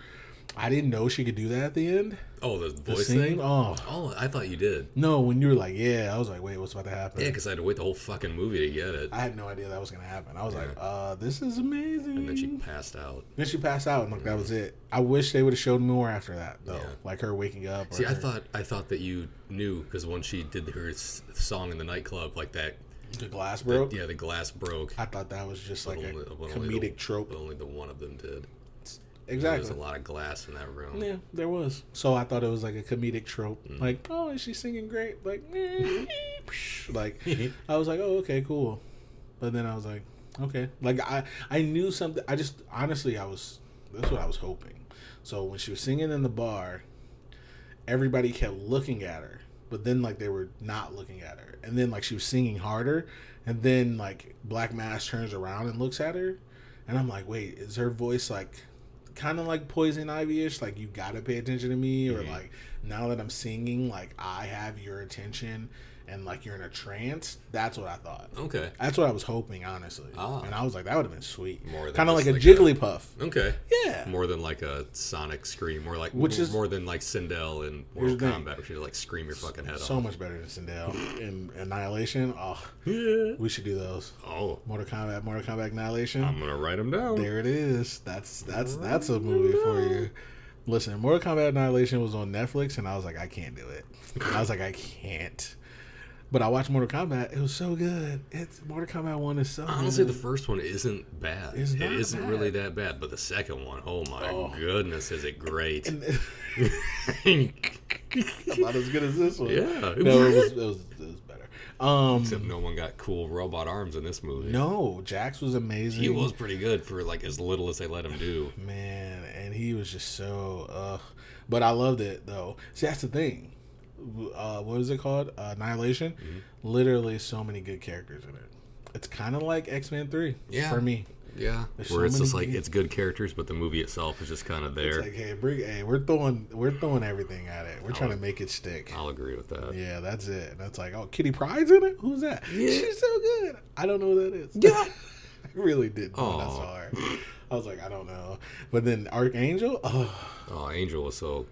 I didn't know she could do that at the end. Oh, the The voice singing? thing. Oh Oh, I thought you did. no! When you were like, "Yeah," I was like, "Wait, what's about to happen?" Yeah, because I had to wait the whole fucking movie to get it, I had no idea that was gonna happen. I was like, uh, this is amazing. and then she passed out. Then she passed out, and like that was it. I wish they would have showed more after that, though. Yeah. Like her waking up. or See, I thought I thought that you knew because when she did her s- song in the nightclub, like that, the glass broke. yeah, the glass broke. I thought that was just like a only- only comedic the- trope. Only the one of them did. Exactly. There was a lot of glass in that room. Yeah, there was. So I thought it was like a comedic trope. Mm. Like, oh, is she singing great? Like, like I was like, oh, okay, cool. But then I was like, okay. Like I, I knew something. I just honestly, I was. That's what I was hoping. So when she was singing in the bar, everybody kept looking at her, but then like they were not looking at her, and then like she was singing harder, and then like Black Mask turns around and looks at her, and I'm like, wait, is her voice like? Kind of like poison ivy-ish like you gotta pay attention to me or like now that i'm singing like i have your attention and like you're in a trance that's what i thought Okay. that's what i was hoping honestly Ah. and i was like that would have been sweet More than kind of like a like a- jigglypuff Okay. yeah More than like a Sonic scream, more like Which is- more than like Sindel in Mortal. Kombat, where she like scream your fucking head so off. So much better than Sindel in annihilation oh Yeah. we should do those Oh, mortal kombat mortal kombat annihilation I'm gonna write them down. there it is that's that's that's a movie for you listen mortal kombat annihilation was on netflix and i was like i can't do it i was like i can't but i watched mortal kombat it was so good it's mortal kombat 1 is so Honestly, good. the first one isn't bad. It's It not isn't bad. really that bad, but the second one, oh my Oh. goodness, is it great? And- not as good as this one Yeah. no it was, it was it was better um Except no one got cool robot arms in this movie. no jax was amazing He was pretty good for like as little as they let him do. man and he was just so uh but i loved it though see that's the thing uh what is it called? Uh, annihilation? Mm-hmm. literally so many good characters in it. It's kind of like x-men 3 Yeah. for me. Yeah, There's where so it's just like good- it's good characters, but the movie itself is just kind of it's there. like hey bring hey we're throwing we're throwing everything at it. We're trying to make it stick. I'll agree with that. yeah that's it. And that's like oh Kitty Pryde's in it? Who's that? Yeah. she's so good. I don't know who that is. Yeah. i really didn't know i saw her i was like i don't know. But then archangel? Oh Oh, Angel was so.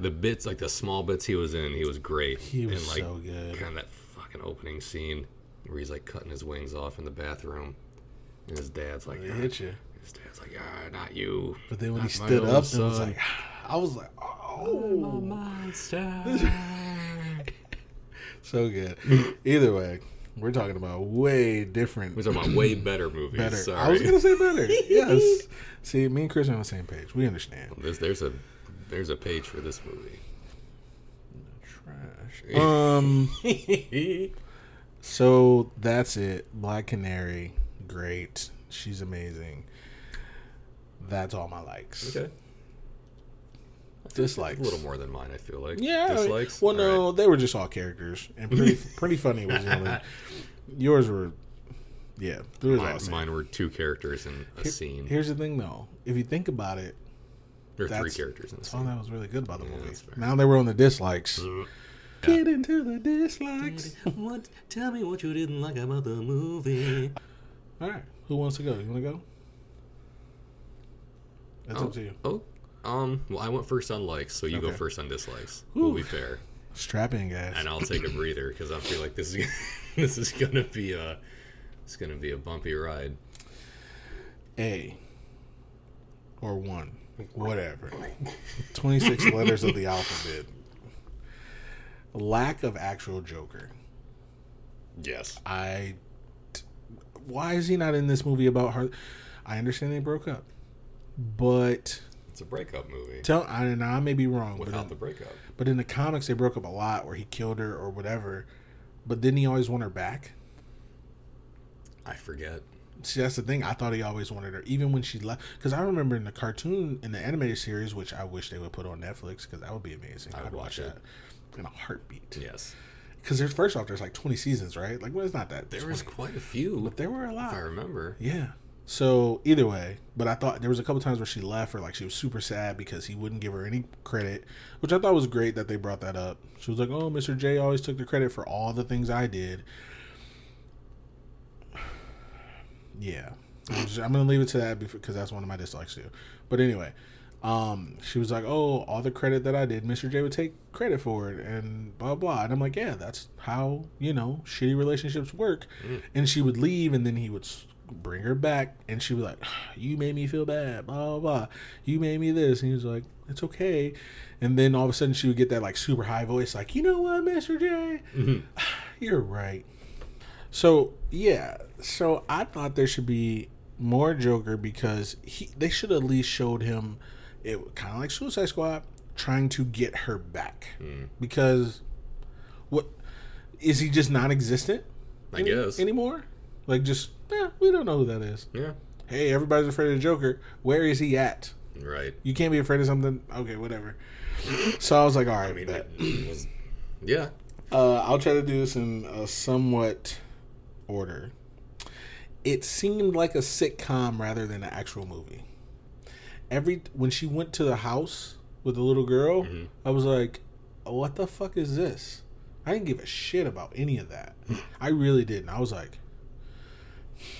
The bits, like the small bits he was in, he was great. He was and, like, so good. Kind of that fucking opening scene where he's like cutting his wings off in the bathroom, and his dad's like, it "Ah," hit you his dad's like, ah, not you. But then when he stood own up, it was like, I was like, oh, my monster. so good. Either way, we're talking about way different, We're talking about way better movies. better. Sorry. I was gonna say better. yes. See, me and Chris are on the same page. We understand. There's, there's a there's a page for this movie. Trash. Um. So that's it. Black Canary, great. She's amazing. That's all my likes. okay. Dislikes. A little more than mine, I feel like. Yeah. Dislikes. well, no, right. they were just all characters and pretty pretty funny was the only. Yours were, yeah. Was Mine, mine were two characters in a scene. Here's the thing, though. If you think about it, There are three characters in that's all that was really good about the movie. that's. Now they were on the dislikes. Mm. Get into the dislikes. What? Tell me what you didn't like about the movie. All right, who wants to go? You want to go? That's oh, up to you. Oh, um. Well, I went first on likes, so you go first on dislikes. Whew. We'll be fair, Strapping in, guys. and I'll take a breather because I feel like this is this is gonna be a It's gonna be a bumpy ride. A or one, whatever. 26 letters of the alphabet. Lack of actual Joker. Yes. I. Why is he not in this movie about her? I understand they broke up, but It's a breakup movie. tell I, and I may be wrong, but Without in, the breakup. but in the comics they broke up a lot where he killed her or whatever. But didn't he always want her back? I forget. See, that's the thing. I thought he always wanted her, even when she left. Because I remember in the cartoon, in the animated series, which I wish they would put on Netflix, because that would be amazing. I would I'd watch watch that in a heartbeat. Yes. Because there's first off, there's like 20 seasons, right? Like, well, it's not that. There 20, was quite a few, but there were a if lot. I remember. Yeah. So either way, but I thought there was a couple times where she left or like she was super sad because he wouldn't give her any credit, which I thought was great that they brought that up. She was like, "Oh, Mr. J always took the credit for all the things I did." Yeah, I'm, just- I'm gonna leave it to that because that's one of my dislikes too. But anyway, um, she was like, "Oh, all the credit that I did, Mr. J would take credit for it," and blah blah. And I'm like, "Yeah, that's how you know shitty relationships work." And she would leave, and then he would bring her back, and she would like, "You made me feel bad, blah blah blah. You made me this," and he was like, "It's okay." And then all of a sudden, she would get that like super high voice, like, "You know what, Mr. J, you're right." So yeah, so I thought there should be more Joker because he they should at least showed him it kind of like Suicide Squad trying to get her back because what is he just non-existent? I any- guess. anymore. Like just yeah, we don't know who that is. Yeah. Hey, everybody's afraid of the Joker. Where is he at? Right. You can't be afraid of something. Okay, whatever. So I was like, all right, I mean, it was, yeah. Uh, I'll try to do this in a somewhat order. It seemed like a sitcom rather than an actual movie. Every when she went to the house with the little girl, Mm-hmm. I was like, "What the fuck is this?" I didn't give a shit about any of that. I really didn't. I was like,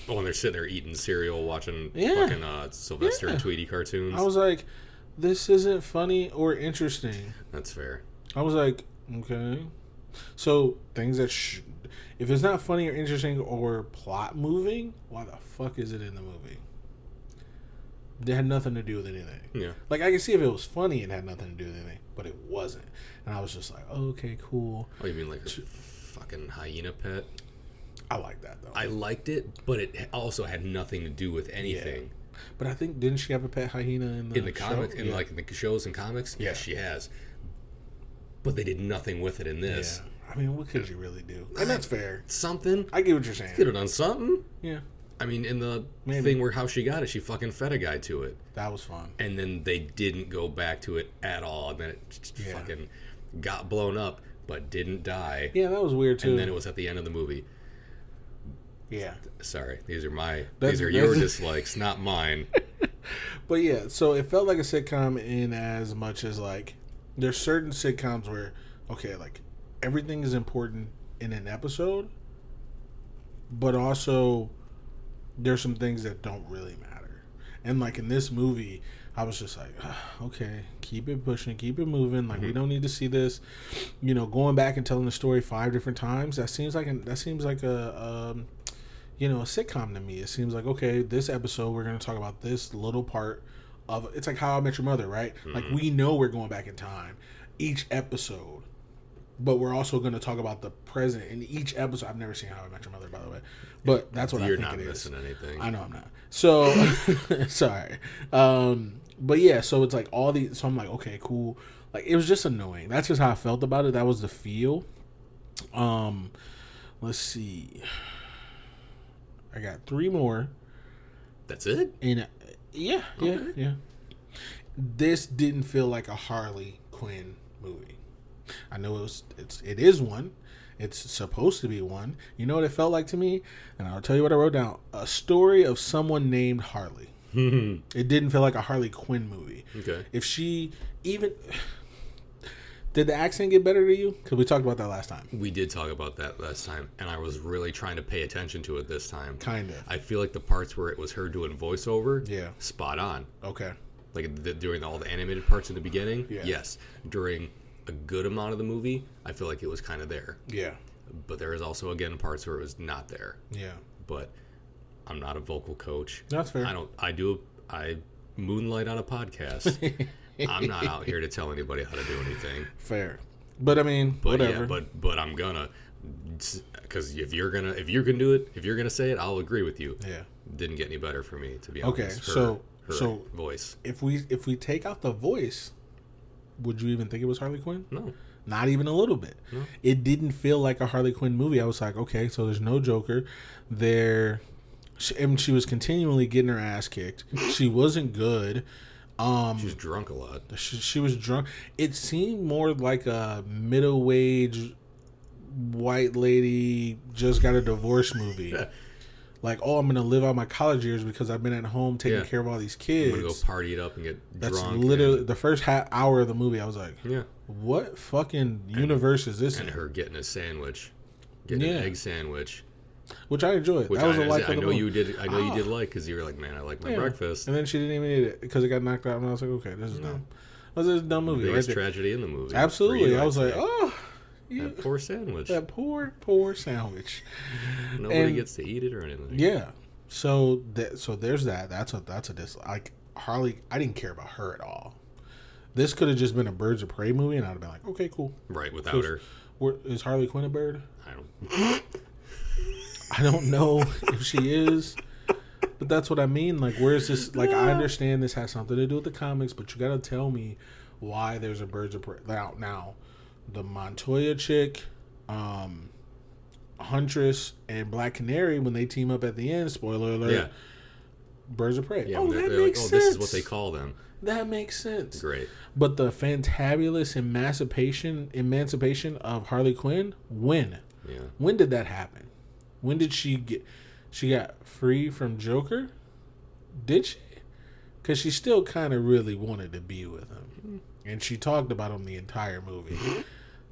Oh, and they're sitting there eating cereal, watching Yeah. fucking uh, Sylvester and Tweety cartoons. I was like, "This isn't funny or interesting." That's fair. I was like, okay. So things that sh- if it's not funny or interesting or plot moving, why the fuck is it in the movie? It had nothing to do with anything. Yeah. Like I can see if it was funny and had nothing to do with anything, but it wasn't. And I was just like, okay, cool. Oh, you mean like a fucking hyena pet? I like that though. I liked it, but it also had nothing to do with anything. but I think didn't she have a pet hyena in the In the show? comics, in Yeah. like in the shows and comics, Yeah. yes, she has. But they did nothing with it in this. yeah. I mean, what could you really do? And that's fair. Something. I get what you're saying. Could have done something. Yeah, I mean, in the Maybe. thing where how she got it, she fucking fed a guy to it, that was fun. and then they didn't go back to it at all, and then it just Yeah. fucking got blown up, but didn't die. Yeah, that was weird too. And then it was at the end of the movie. yeah. Sorry, these are my That's- these are your dislikes, not mine. But yeah, so it felt like a sitcom in as much as like there's certain sitcoms where okay, like everything is important in an episode, but also there's some things that don't really matter. And like in this movie, I was just like, "Ah, okay, keep it pushing, keep it moving. Like we don't need to see this, you know, going back and telling the story five different times. That seems like an, that seems like a um, you know, a sitcom to me. It seems like okay, this episode we're going to talk about this little part of it's like How I Met Your Mother, right? Like we know we're going back in time each episode, but we're also going to talk about the present in each episode. I've never seen How I Met Your Mother, by the way, but that's what You're I think not it is. missing anything. I know I'm not. So sorry. Um, but yeah, so it's like all these. So I'm like, okay, cool. Like it was just annoying. That's just how I felt about it. That was the feel. Um, let's see. I got three more, That's it. and yeah, yeah, Okay. yeah. This didn't feel like a Harley Quinn movie. I know it was. It's it is one. It's supposed to be one. You know what it felt like to me, and I'll tell you what I wrote down: a story of someone named Harley. It didn't feel like a Harley Quinn movie. Okay. If she even did the accent get better to you? Because we talked about that last time. We did talk about that last time, and I was really trying to pay attention to it this time. Kind of. I feel like the parts where it was her doing voiceover, Yeah. spot on. Okay. Like the, during all the animated parts in the beginning, Yeah. yes. During a good amount of the movie, I feel like it was kind of there. Yeah. But there is also again parts where it was not there. Yeah. but I'm not a vocal coach. That's fair. I don't. I do. I moonlight on a podcast. I'm not out here to tell anybody how to do anything. Fair. But I mean, But whatever. yeah, but but I'm gonna, because if you're gonna if you're gonna do it, if you're gonna say it, I'll agree with you. yeah. Didn't get any better for me, to be Okay, honest. Her- so- her so- voice. If we if we take out the voice, would you even think it was Harley Quinn? No, Not even a little bit. No. It didn't feel like a Harley Quinn movie. I was like, okay, so there's no Joker. There, and she was continually getting her ass kicked. She wasn't good. Um, she's drunk a lot. she, she was drunk. It seemed more like a middle wage white lady just got a divorce movie. like, oh, I'm gonna live out my college years because I've been at home taking Yeah. care of all these I'm kids. gonna go party it up and get That's literally and- the first half hour of the movie. I was like, yeah, what fucking universe is this? and in? her getting a sandwich, getting Yeah. an egg sandwich. Which I enjoyed. Which that was I, a like I of the know you did. I know you Ah. did like because you were like, man, I like my Yeah. breakfast. And then she didn't even eat it because it got knocked out. And I was like, okay, this is dumb. This is a dumb movie. Right Biggest there. tragedy in the movie. Absolutely. I was like, oh, you, that poor sandwich. that poor, poor sandwich. Nobody and- gets to eat it or anything. Yeah. So that so there's that. That's a that's a dislike. Harley, I didn't care about her at all. This could have just been a Birds of Prey movie, and I'd have been like, okay, cool. Right. Without her, is Harley Quinn a bird? I don't. I don't know if she is, but that's what I mean. Like, where's this? Like, I understand this has something to do with the comics, but you got to tell me why there's a Birds of Prey out now. The Montoya chick, um, Huntress, and Black Canary when they team up at the end. Spoiler alert. Yeah. Birds of Prey. Yeah. oh, that makes like, oh, sense. this is what they call them. That makes sense. Great. But the fantabulous emancipation emancipation of Harley Quinn, when? Yeah. When did that happen? When did she get she got free from Joker? Did she? Cuz she still kind of really wanted to be with him. Mm-hmm. And she talked about him the entire movie.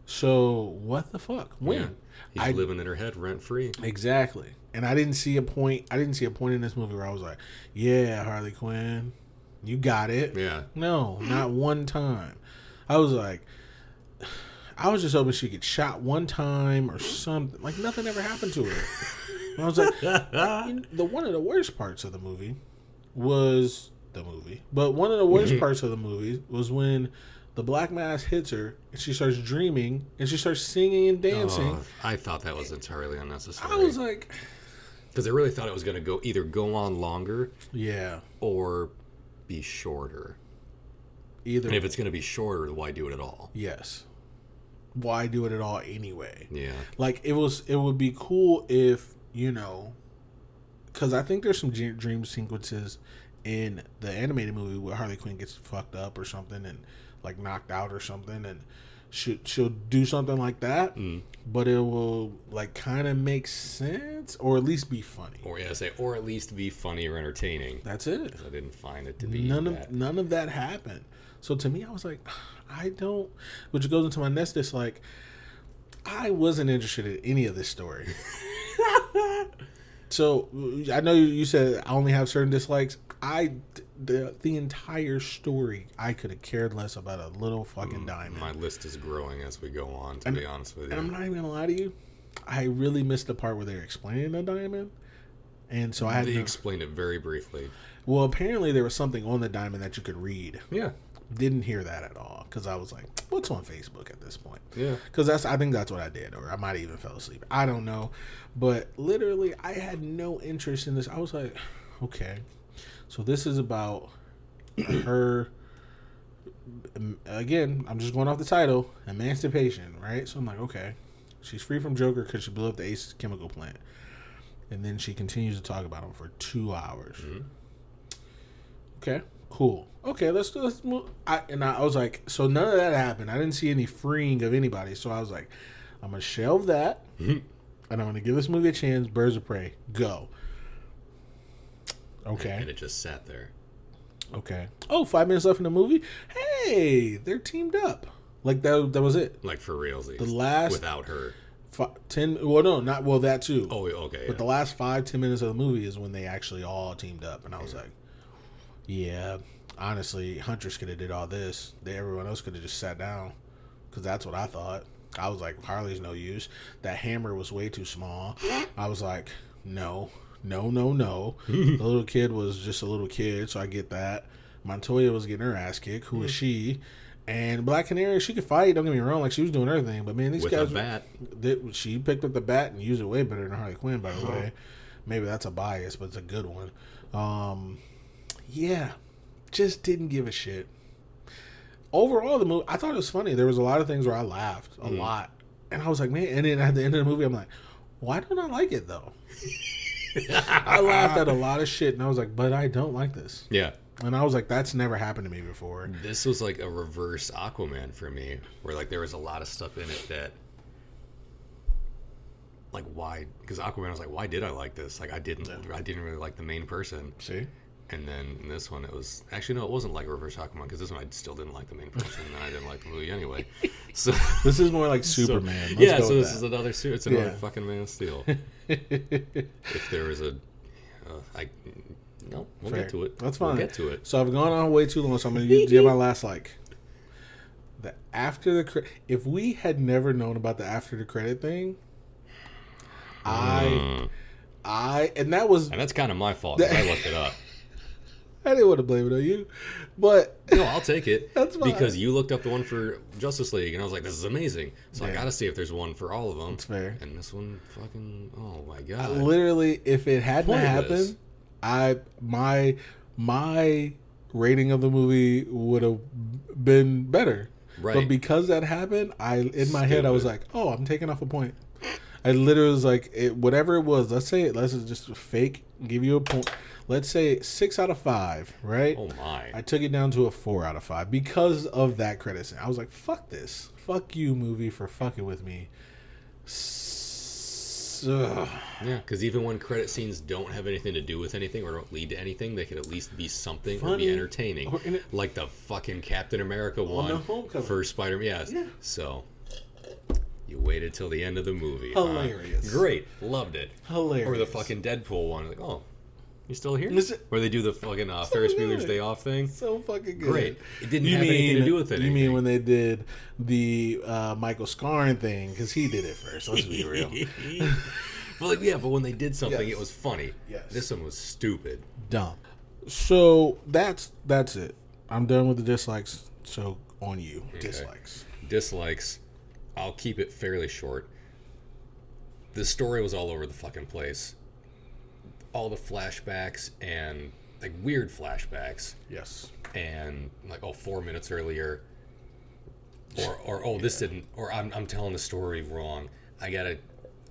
So, what the fuck? When? Yeah. He's I- living in her head rent free. Exactly. And I didn't see a point I didn't see a point in this movie where I was like, "Yeah, Harley Quinn, you got it." Yeah. No, not one time. I was like, I was just hoping she get shot one time or something. Like nothing ever happened to her. And I was like, you know, the one of the worst parts of the movie was the movie, but one of the worst mm-hmm. parts of the movie was when the black mask hits her and she starts dreaming and she starts singing and dancing. Oh, I thought that was entirely unnecessary. I was like, because I really thought it was going to go either go on longer yeah, or be shorter. either And if it's going to be shorter, why do it at all? yes. Why do it at all anyway? Yeah. like it was it would be cool if you know because i think there's some dream sequences in the animated movie where harley quinn gets fucked up or something and like knocked out or something and she, she'll do something like that Mm. but it will like kind of make sense or at least be funny Or yeah, say, or at least be funny or entertaining. that's it. I didn't find it to be none that. of none of that happened so to me i was like i don't which goes into my next dislike i wasn't interested in any of this story. So i know you- said i only have certain dislikes. I the, the entire story i could have cared less about a little fucking mm, diamond. My list is growing as we go on. To be honest with you, and i'm not even gonna lie to you i really missed the part where they're explaining the diamond. And so i had they no, explained it very briefly. well apparently there was something on the diamond that you could read. Yeah, didn't hear that at all because I was like, "What's on Facebook at this point?" yeah. Because that's I think that's what I did, or I might even fell asleep. I don't know, but literally, I had no interest in this. I was like, "Okay, so this is about her." Again, I'm just going off the title, emancipation, right? So I'm like, okay, she's free from Joker because she blew up the Ace chemical plant, and then she continues to talk about him for two hours. Mhm. Okay, cool. Okay, let's let's move. I, and I, I was like, so none of that happened. I didn't see any freeing of anybody. So I was like, I'm gonna shelve that, Mhm. and I'm gonna give this movie a chance. Birds of Prey, go. Okay. And it just sat there. okay. Oh, five minutes left in the movie. Hey, they're teamed up. Like that. That was it. Like for realsies. The last without her. fi- ten. Well, no, not well. That too. Oh, okay. But the last five ten minutes of the movie is when they actually all teamed up, and I was like, yeah. Honestly, Huntress could have did all this. They, everyone else could have just sat down, because that's what I thought. I was like, Harley's no use. That hammer was way too small. I was like, no, no, no, no. the little kid was just a little kid, so I get that. Montoya was getting her ass kicked. Who is she? And Black Canary, she could fight. Don't get me wrong, like she was doing her thing. But man, these With a guys, bat. they- she picked up the bat and used it way better than Harley Quinn. By Uh-huh. the way, maybe that's a bias, but it's a good one. Um, yeah, just didn't give a shit. Overall, the movie, I thought it was funny. There was a lot of things where I laughed a Mm. lot, and I was like, man. And then at the end of the movie, I'm like, why don't I like it though? I laughed at a lot of shit, and I was like, but I don't like this. Yeah. And I was like, that's never happened to me before. This was like a reverse Aquaman for me, where like there was a lot of stuff in it that, like, why? Because Aquaman I was like, why did I like this? Like, I didn't, I didn't really like the main person. See, And then in this one, it was actually no, it wasn't like reverse Aquaman because this one I still didn't like the main person, and I didn't like the movie anyway. So this is more like so- Superman. Let's yeah, go so with this is another suit. It's another Yeah. fucking Man of Steel. if there was a, uh, I, no, we'll Fair. get to it. That's fine. We'll fine. get to it. So I've gone on way too long, so I'm going to give my last like. The after the cre- if we had never known about the after the credit thing, I Mm. I and that was And that's kind of my fault. 'cause I looked it up. I didn't want to blame it on you, but No, I'll take it. That's fine. Because you looked up the one for Justice League, and I was like, "This is amazing." So I got to see if there's one for all of them. it's fair. And this one, fucking, oh my god! Literally, if it hadn't happened, I my my rating of the movie would have been better. Right. But because that happened, I in my head I was like, "Oh, I'm taking off a point." I literally was like, it, "Whatever it was, let's say. Let's just fake give you a point. Let's say six out of five, right?" oh my! I took it down to a four out of five because of that credit. scene. I was like, "Fuck this, fuck you, movie, for fucking with me." S- ugh. yeah, because even when credit scenes don't have anything to do with anything or don't lead to anything, they could at least be something or be entertaining, oh, Or in it- like the fucking Captain America oh, one the for Spider-Man. Yes. Yeah. So you waited till the end of the movie. huh? Hilarious. Great, loved it. Hilarious. Or the fucking Deadpool one, like, oh, you still here? Is it- Where they do the fucking uh, Ferris good. Bueller's Day Off thing. so fucking good. Great. It didn't have anything to do with it. You anything. mean when they did the uh, Michael Scarn thing? Because he did it first. Let's be real. but like, yeah, but when they did something, Yes. it was funny. Yes. This one was stupid. Dumb. So that's that's it. I'm done with the dislikes. So on you, dislikes. Dislikes. I'll keep it fairly short. The story was all over the fucking place. All the flashbacks and like weird flashbacks Yes. and like oh four minutes earlier or or oh this didn't or I'm, I'm telling the story wrong i gotta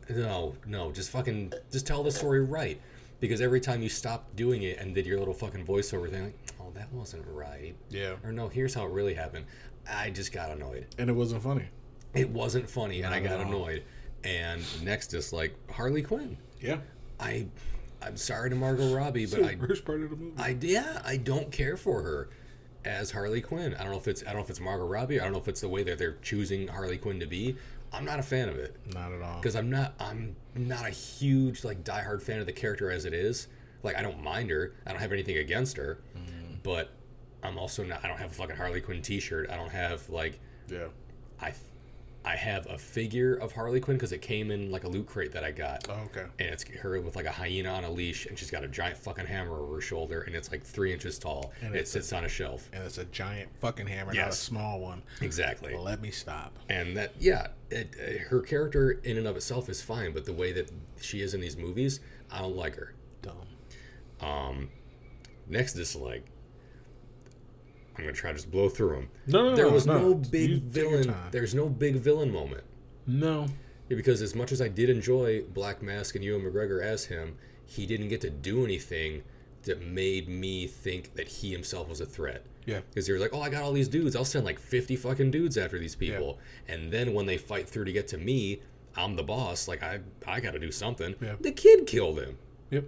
no no just fucking just tell the story right because every time you stopped doing it and did your little fucking voiceover thing like oh that wasn't right Yeah. or no here's how it really happened i just got annoyed And it wasn't funny. It wasn't funny and i got annoyed and next is like harley quinn Yeah. i i'm sorry to margot robbie but i worst part of the movie. I yeah, I don't care for her as Harley Quinn. I don't know if it's I don't know if it's Margot Robbie. I don't know if it's the way that they're choosing Harley Quinn to be. I'm not a fan of it Not at all. because I'm not I'm not a huge like diehard fan of the character as it is. Like I don't mind her. I don't have anything against her, mm-hmm. but I'm also not. I don't have a fucking Harley Quinn T-shirt. I don't have like Yeah. I I have a figure of Harley Quinn because it came in like a loot crate that I got Oh, okay. and it's her with like a hyena on a leash, and she's got a giant fucking hammer over her shoulder, and it's like three inches tall. And And it it's sits on a shelf. And it's a giant fucking hammer, not a small one. Exactly. Let me stop. And that, yeah, it, uh, her character in and of itself is fine, but the way that she is in these movies, I don't like her. Dumb. Um, next dislike. I'm gonna try to just blow through them. No, no, there no, was no. no, big You villain. There's no big villain moment. No. Yeah, because as much as I did enjoy Black Mask and Ewan McGregor as him, he didn't get to do anything that made me think that he himself was a threat. Yeah. Because he was like, "Oh, I got all these dudes. I'll send like 50 fucking dudes after these people." And then when they fight through to get to me, I'm the boss. Like I, I got to do something. Yeah. The kid killed him. Yep.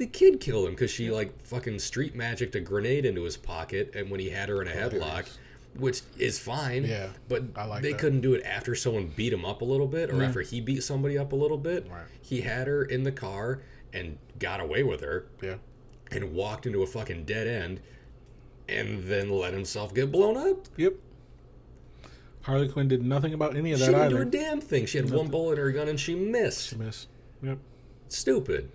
The kid killed him because she like fucking street magicked a grenade into his pocket, and when he had her in a oh, headlock, which is fine. Yeah, But I like they that. couldn't do it after someone beat him up a little bit, or after he beat somebody up a little bit. Right. He had her in the car and got away with her, Yeah. and walked into a fucking dead end, and then let himself get blown up. Yep. Harley Quinn did nothing about any of that. She didn't do either. a damn thing. She had one bullet in her gun and she missed. She missed. Yep. Stupid.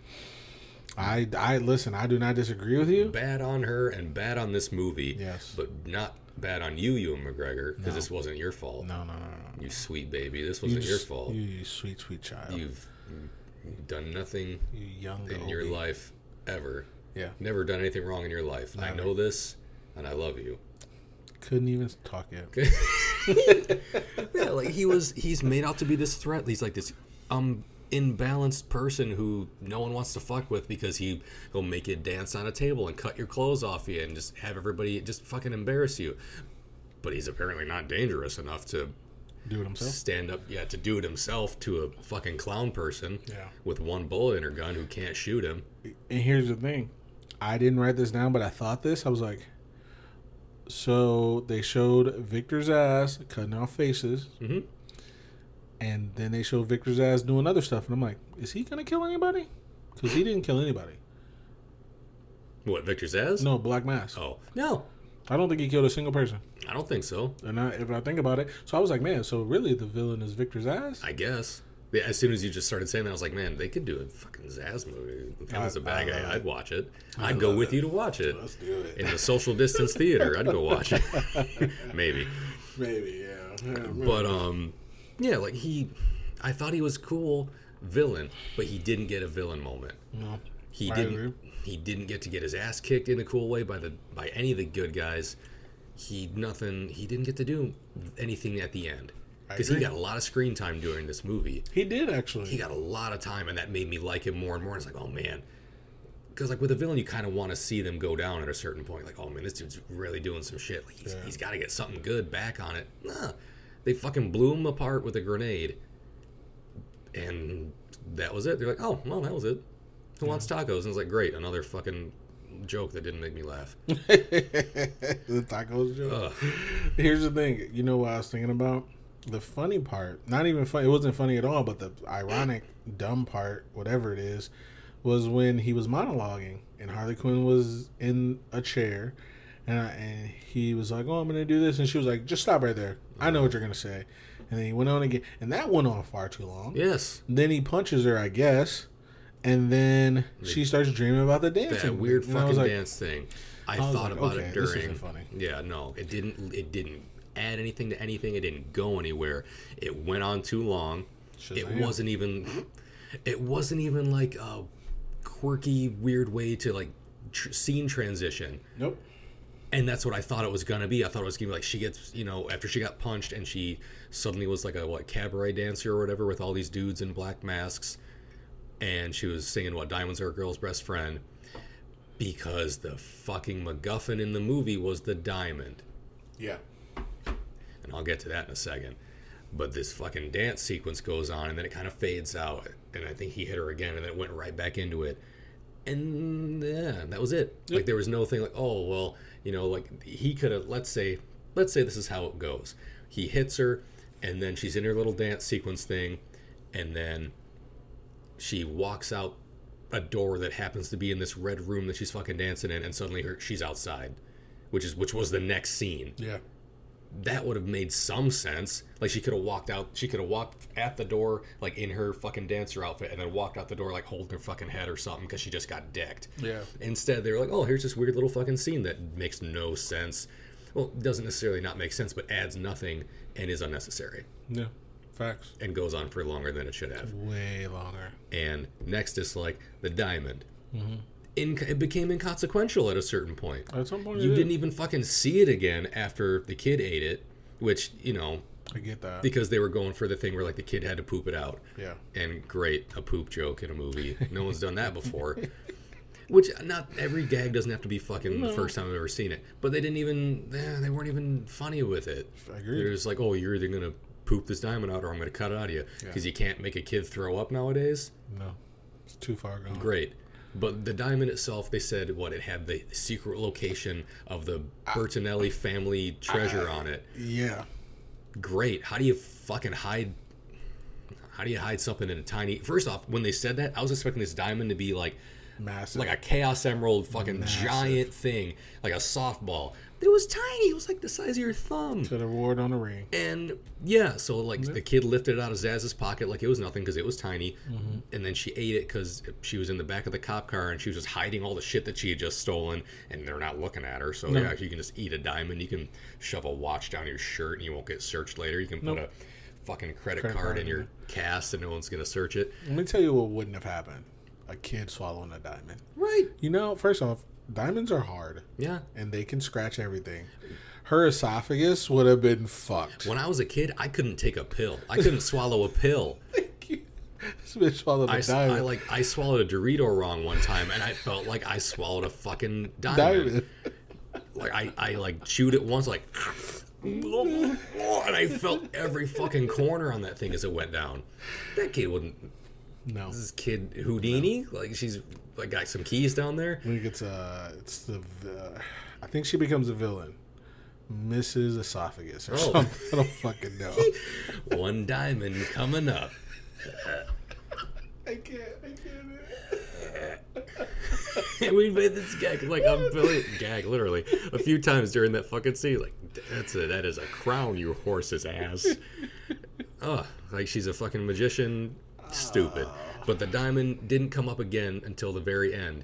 I I listen. I do not disagree with you. Bad on her and bad on this movie. Yes. But not bad on you, Ewan McGregor, because No. this wasn't your fault. No, no, no, no. You sweet baby. This wasn't your just- fault. You, you sweet, sweet child. You, You've done nothing young in your Goldie. life ever. Yeah. Never done anything wrong in your life. I Never. know this, and I love you. Couldn't even talk yet. yeah, like he was. He's made out to be this threat. He's like this um imbalanced person who no one wants to fuck with because he he'll make you dance on a table and cut your clothes off you and just have everybody just fucking embarrass you. But he's apparently not dangerous enough to Do it himself. stand up, yeah, to do it himself to a fucking clown person Yeah. with one bullet in her gun who can't shoot him. And here's the thing. I didn't write this down, but I thought this. I was like, so they showed Victor Zsasz cutting off faces, Mhm. And then they show Victor Zsasz doing other stuff, and I'm like, is he gonna kill anybody? Because he didn't kill anybody. What Victor Zsasz? No, Black Mask. Oh no, I don't think he killed a single person. I don't think so. And I, if I think about it, so I was like, man, so really the villain is Victor Zsasz? I guess. Yeah, as soon as you just started saying that, I was like, man, they could do a fucking Zsasz movie. If I- as a bad guy, I'd watch it. I I'd go with it. you to watch it. Let's do it. In the social distance theater, I'd go watch it. Maybe. Maybe, yeah. yeah But um yeah, like he I thought he was cool villain, but he didn't get a villain moment. no. He I didn't agree. he didn't get to get his ass kicked in a cool way by the by any of the good guys. He nothing he didn't get to do anything at the end. Because he got a lot of screen time during this movie. He did actually. he got a lot of time and that made me like him more and more. It's like, oh man. Because like with a villain, you kind of want to see them go down at a certain point. Like, oh man, this dude's really doing some shit. Like he's, Yeah. he's got to get something good back on it. Nah, they fucking blew him apart with a grenade, and that was it. They're like, oh well, that was it. Who wants tacos? And it's like, great, another fucking joke that didn't make me laugh. the tacos joke. Ugh. Here's the thing. You know what I was thinking about? The funny part, not even funny. It wasn't funny at all. But the ironic, dumb part, whatever it is, was when he was monologuing and Harley Quinn was in a chair, and I, and he was like, "Oh, I'm gonna do this," and she was like, "Just stop right there. I know what you're gonna say." And then he went on again, and that went on far too long. Yes, Then he punches her, I guess, and then she starts dreaming about the dancing. that weird fucking like, dance thing. I, was thought like, about okay, it this during. isn't funny. Yeah, no, it didn't. It didn't add anything to anything. It didn't go anywhere. It went on too long. It wasn't even. It wasn't even like a quirky, weird way to like tr- scene transition. Nope. And that's what I thought it was gonna be. I thought it was gonna be like she gets, you know, after she got punched and she suddenly was like a what cabaret dancer or whatever with all these dudes in black masks, and she was singing what "Diamonds Are a Girl's Best Friend," because the fucking MacGuffin in the movie was the diamond, Yeah. and I'll get to that in a second. But this fucking dance sequence goes on, and then it kind of fades out, and I think he hit her again, and then it went right back into it and yeah, that was it. Like there was no thing like, oh well, you know, like he could have. Let's say, let's say this is how it goes. He hits her, and then she's in her little dance sequence thing, and then she walks out a door that happens to be in this red room that she's fucking dancing in, and suddenly her she's outside, which is which was the next scene Yeah. That would have made some sense. Like she could have walked out, she could have walked at the door like in her fucking dancer outfit, and then walked out the door like holding her fucking head or something because she just got decked. Yeah. Instead, they were like, "Oh, here's this weird little fucking scene that makes no sense." Well, doesn't necessarily not make sense, but adds nothing and is unnecessary Yeah. Facts. and goes on for longer than it should have. Way longer. And next is like the diamond. Mm-hmm. In, it became inconsequential at a certain point. At some point, You didn't even fucking see it again after the kid ate it, which you know I get that. because they were going for the thing where like the kid had to poop it out. yeah. And great, a poop joke in a movie. No one's done that before. Which not every gag doesn't have to be fucking the first time I've ever seen it. But they didn't even eh, they weren't even funny with it. I agree. They're just like, oh, you're either gonna poop this diamond out or I'm gonna cut it out of you because you can't make a kid throw up nowadays. No. It's too far gone. Great. But the diamond itself, they said what it had the secret location of the Bertinelli family treasure on it. Yeah. great. How do you fucking hide? How do you hide something in a tiny? First off, when they said that, I was expecting this diamond to be like Massive. like a Chaos Emerald, fucking Massive. giant thing, like a softball. It was tiny. It was like the size of your thumb. to the ward on a ring. And yeah, so like the kid lifted it out of Zsasz's pocket like it was nothing because it was tiny, Mm-hmm. and then she ate it because she was in the back of the cop car and she was just hiding all the shit that she had just stolen, and they're not looking at her. So yeah, you can just eat a diamond. You can shove a watch down your shirt and you won't get searched later. You can put Nope. a fucking credit, Credit card card in in your cast and no one's gonna search it. Let me tell you what wouldn't have happened: a kid swallowing a diamond. Right? You know, first off, diamonds are hard Yeah. and they can scratch everything. Her esophagus would have been fucked. When I was a kid, I couldn't take a pill. I couldn't swallow a pill. Thank you. This bitch swallowed a I, diamond. I like I swallowed a Dorito wrong one time, and I felt like I swallowed a fucking diamond. diamond. Like I, I like chewed it once, like, and I felt every fucking corner on that thing as it went down. That kid wouldn't. No. This kid Houdini, like she's like got some keys down there. I think it's uh, it's the. Uh, I think she becomes a villain, Mrs. Esophagus or Oh. something. I don't fucking know. One diamond coming up. I can't. I can't. We made this gag like I'm Billy gag literally a few times during that fucking scene. Like that's a that is a crown, you horse's ass. Oh, like she's a fucking magician. Stupid. But the diamond didn't come up again until the very end,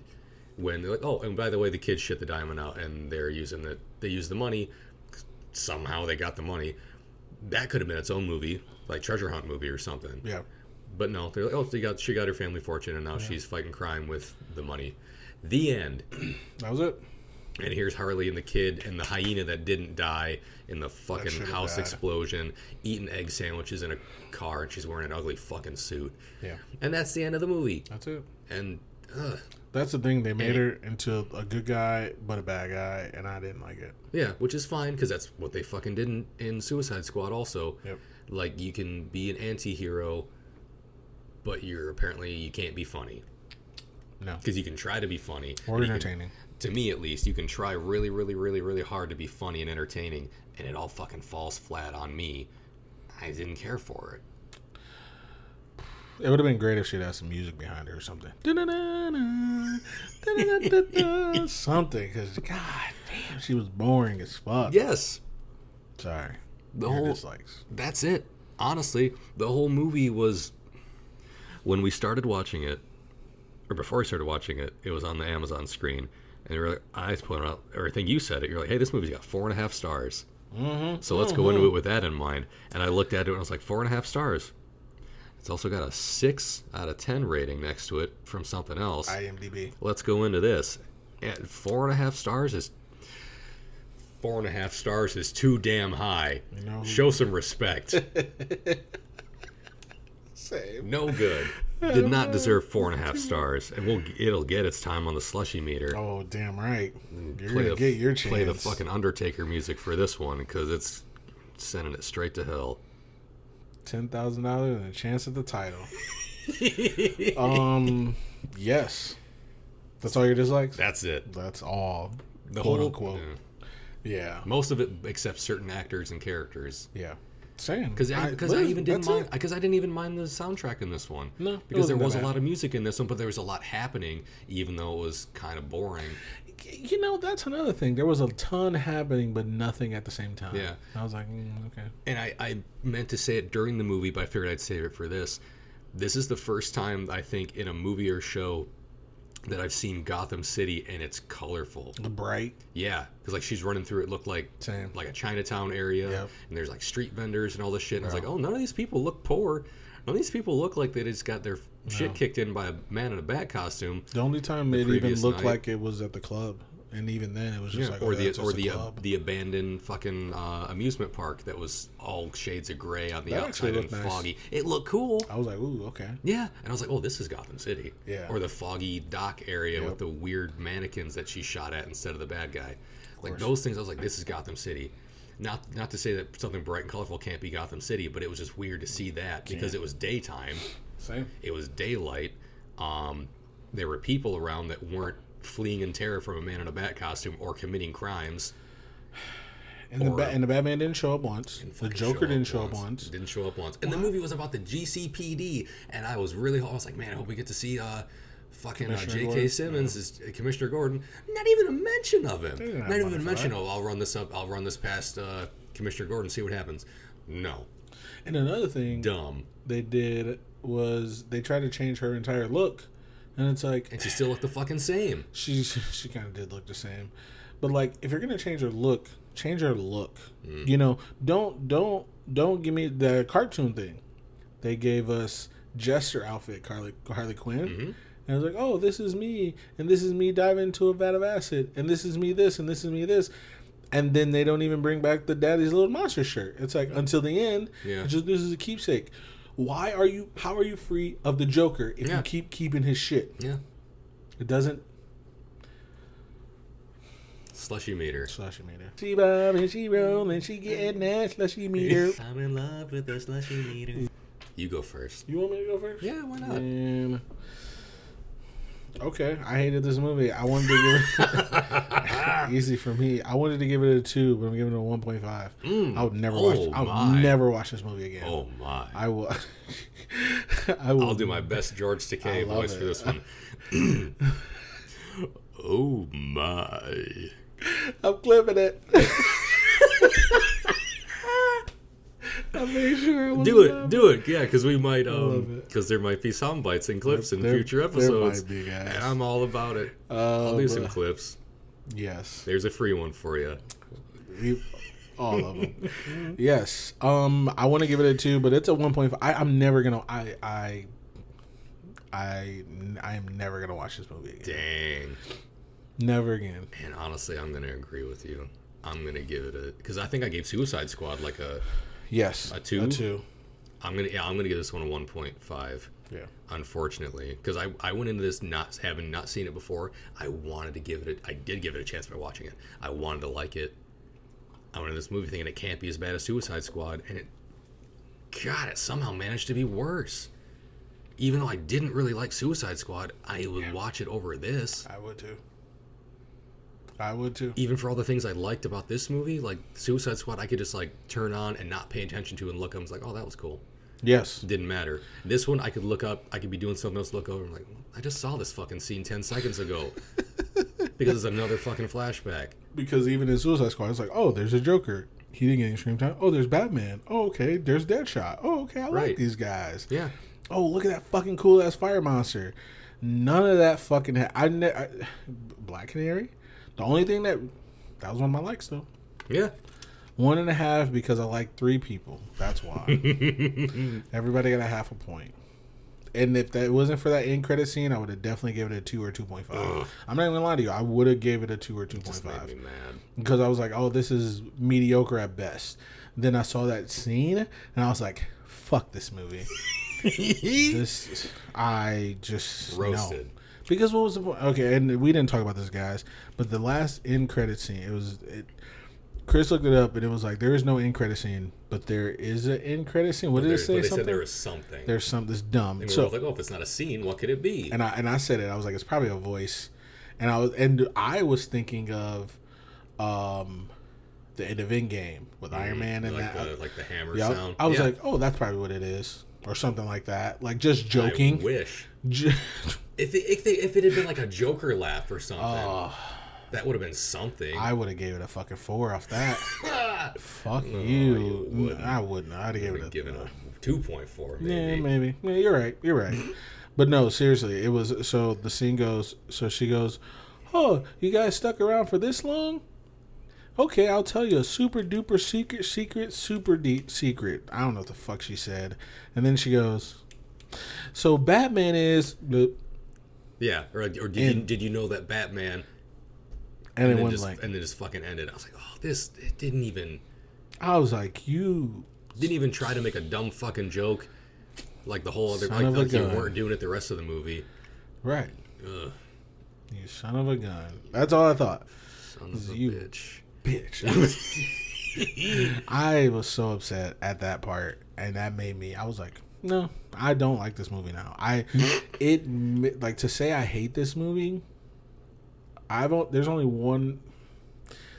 when they're like, oh, and by the way, the kids shit the diamond out, and they're using the they use the money. Somehow they got the money. That could have been its own movie, like treasure hunt movie or something. Yeah. But no, they're like, oh, she got she got her family fortune, and now she's fighting crime with the money. The end. That was it. And here's Harley and the kid and the hyena that didn't die in the fucking house died. explosion, eating egg sandwiches in a car, and she's wearing an ugly fucking suit. Yeah. And that's the end of the movie. That's it. And ugh, That's the thing. They made And her into a good guy, but a bad guy, and I didn't like it. yeah, which is fine because that's what they fucking did in, in Suicide Squad. Also, Yep. like you can be an anti-hero, but you're apparently you can't be funny No. because you can try to be funny Or and you can- entertaining. To me at least, you can try really, really, really, really hard to be funny and entertaining, and it all fucking falls flat on me. I didn't care for it. It would have been great if she'd had some music behind her or something. Something, because God damn, she was boring as fuck. Yes, Sorry. the Your whole dislikes. that's it. Honestly, the whole movie was when we started watching it, or before we started watching it, it was on the Amazon screen, and you were like, I pointed out, everything you said it. You're like, hey, this movie's got four and a half stars. Mm-hmm. So let's go into it with that in mind. And I looked at it and I was like, four and a half stars. It's also got a six out of ten rating next to it from something else. IMDb. let's go into this. And four and a half stars is four and a half stars is too damn high. You know- Show some respect. Same. no good. Did not deserve four and a half stars, and we'll it'll get its time on the slushy meter. Oh, damn right. You're play gonna the get your chance. play the fucking Undertaker music for this one because it's sending it straight to hell. ten thousand dollars and a chance at the title. um, yes. That's all your dislikes. That's it. That's all. The quote whole unquote. yeah. Yeah. most of it except certain actors and characters. Yeah. Same. Because I, because I, even didn't mind because I didn't even mind the soundtrack in this one. No, because there was a bad. lot of music in this one, but there was a lot happening, even though it was kind of boring. You know, that's another thing. There was a ton happening, but nothing at the same time. Yeah. I was like, mm, okay. And I, I meant to say it during the movie, but I figured I'd save it for this. This is the first time I think in a movie or show that I've seen Gotham City and it's colorful. The bright. Yeah, because like she's running through it, looked like Same. like a Chinatown area, Yep. and there's like street vendors and all this shit. And I was like, oh, none of these people look poor. None of these people look like they just got their shit kicked in by a man in a bat costume. The only time it even looked night. like it was at the club, and even then it was just like, or oh, the or the a uh, the abandoned fucking uh, amusement park that was all shades of gray on the That outside and nice. foggy. It looked cool. I was like, ooh, okay. Yeah, and I was like, oh, this is Gotham City. Yeah. Or the foggy dock area Yep. with the weird mannequins that she shot at instead of the bad guy. Like those things, I was like, this is Gotham City. Not not to say that something bright and colorful can't be Gotham City, but it was just weird to see that because it was daytime, Same. it was daylight. Um, there were people around that weren't fleeing in terror from a man in a bat costume or committing crimes. And the ba- and the Batman didn't show up once. The Joker didn't show up once. Didn't show up once. And the movie was about the GCPD, and I was really, I was like, man, I hope we get to see uh, Fucking uh, J.K. Simmons is uh, Commissioner Gordon. Not even a mention of him. didn't even a mention. Oh, I'll run this up. I'll run this past uh, Commissioner Gordon. See what happens. No, And another thing dumb. they did was they tried to change her entire look, and it's like And she still looked the fucking same. she she kind of did look the same, but like if you're gonna change her look, change her look. Mm. You know, don't don't don't give me the cartoon thing. They gave us Jester outfit, Harley Harley Quinn. Mhm. And I was like, oh, this is me, and this is me diving into a vat of acid, and this is me this, and this is me this. And then they don't even bring back the daddy's little monster shirt. It's like until the end, Yeah. just this is a keepsake. Why are you? How are you free of the Joker if Yeah. you keep keeping his shit? Yeah. It doesn't. Slushy meter. Slushy meter. She bomb and she roll and she getting that slushy meter. I'm in love with the slushy meter. You go first. You want me to go first? Yeah, why not? Okay, I hated this movie. I wanted to give it easy for me. I wanted to give it a two, but I'm giving it a one point five. Mm. I would never Oh, watch. I would my. never watch this movie again. Oh my. I will. I will. I'll do my best George Takei voice it. for this one. oh my. I'm clipping it. I made sure. It Do it, do it, yeah, because we might, um, because there might be sound bites and clips in There- future there episodes. might be, guys. And I'm all about it. Uh, I'll do some clips. Yes. There's a free one for you. You- all of them. yes. Um, I want to give it a two, but it's a one point five. I'm never gonna. I I I I am never gonna watch this movie again. Dang. Never again. And honestly, I'm gonna agree with you. I'm gonna give it a because I think I gave Suicide Squad like a. Yes. A two? A two. I'm gonna yeah, I'm gonna give this one a 1.5. Yeah. unfortunately because I, I went into this not having not seen it before i wanted to give it a, i did give it a chance by watching it i wanted to like it i went into this movie thinking it can't be as bad as suicide squad and it god it somehow managed to be worse even though i didn't really like suicide squad i would watch it over this I would too. I would too. even for all the things i liked about this movie like suicide squad i could just like turn on and not pay attention to and look and was like oh that was cool Yes. didn't matter. This one, I could look up, I could be doing something else, look over, I'm like, I just saw this fucking scene 10 seconds ago. because it's another fucking flashback. Because even in Suicide Squad, it's like, oh, there's a Joker. He didn't get any screen time. Oh, there's Batman. Oh, okay. There's Deadshot. Oh, okay. I like these guys. Yeah. Oh, look at that fucking cool ass fire monster. None of that fucking. Ha- I, ne- I Black Canary. The only thing that that was one of my likes though. Yeah. One and a half because I like three people. That's why. Everybody got a half a point. And if that wasn't for that end credit scene, I would have definitely given it a two or two point five. I'm not even gonna lie to you. I would have gave it a two or two point five. point Just made five me mad. because I was like, oh, this is mediocre at best. Then I saw that scene and I was like, fuck this movie. this I just no. Because what was the point? Okay, and we didn't talk about this, guys. But the last end credit scene, it was it. Chris looked it up and it was like there is no end credit scene, but there is an end credit scene. What did There- it say? they something. said there was something. There's something that's dumb. and so like, oh, if it's not a scene, what could it be? and I and I said it. I was like, it's probably a voice, and I was and I was thinking of, um, the end of Endgame with Iron Man and Mm, like that. the, like the hammer sound. I was Yeah. like, oh, that's probably what it is, or something like that. Like just joking. I wish. J- If it, if, they, if it had been like a Joker laugh or something, oh, that would have been something. I would have gave it a fucking four off that. Fuck No, you. you. I wouldn't. I'd have given it a given a 2.4 maybe. Yeah, maybe. Yeah, you're right. You're right. but no, seriously, it was so the scene goes. So she goes, "Oh, you guys stuck around for this long? Okay, I'll tell you a super duper secret, secret, super deep secret. I don't know what the fuck she said." And then she goes, "So Batman is," and Yeah, or, or did, you, did you know that Batman it and then just like, and then just fucking ended. I was like, oh, this it didn't even I was like, "You didn't even try to make a dumb fucking joke, like the whole other Son like, of a like you weren't doing it the rest of the movie. right, Ugh, you son of a gun." That's all I thought. son of a You- bitch. Bitch. I was so upset at that part, and that made me. I was like, no, I don't like this movie now. I it like to say I hate this movie. I've o- there's only one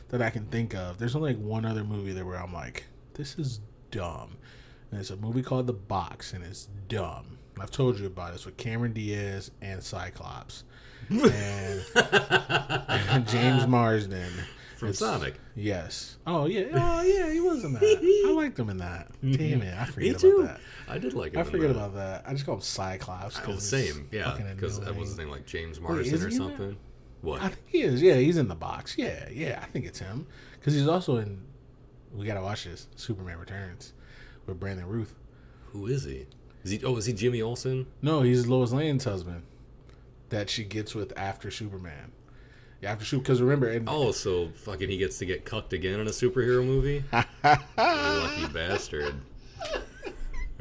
that I can think of. There's only like one other movie that where I'm like, this is dumb, and it's a movie called The Box, and it's dumb. I've told you about this with Cameron Diaz and Cyclops and, and James Marsden From It's- Sonic. Yes. Oh yeah. Oh yeah. He was in that. I liked him in that. Damn it. I forget about that. I did like it. I forget that. about that. I just call him Cyclops. Oh, same, yeah. Because that was his name, like James Marsden he or something. What? I think he is. Yeah, he's in the box. Yeah, yeah. I think it's him because he's also in. We gotta watch this. Superman Returns with Brandon Routh. Who is he? Is he? Oh, is he Jimmy Olsen? No, he's Lois Lane's husband that she gets with after Superman. Yeah, after Super. Because remember, and Oh, so fucking he gets to get cucked again in a superhero movie? Lucky bastard.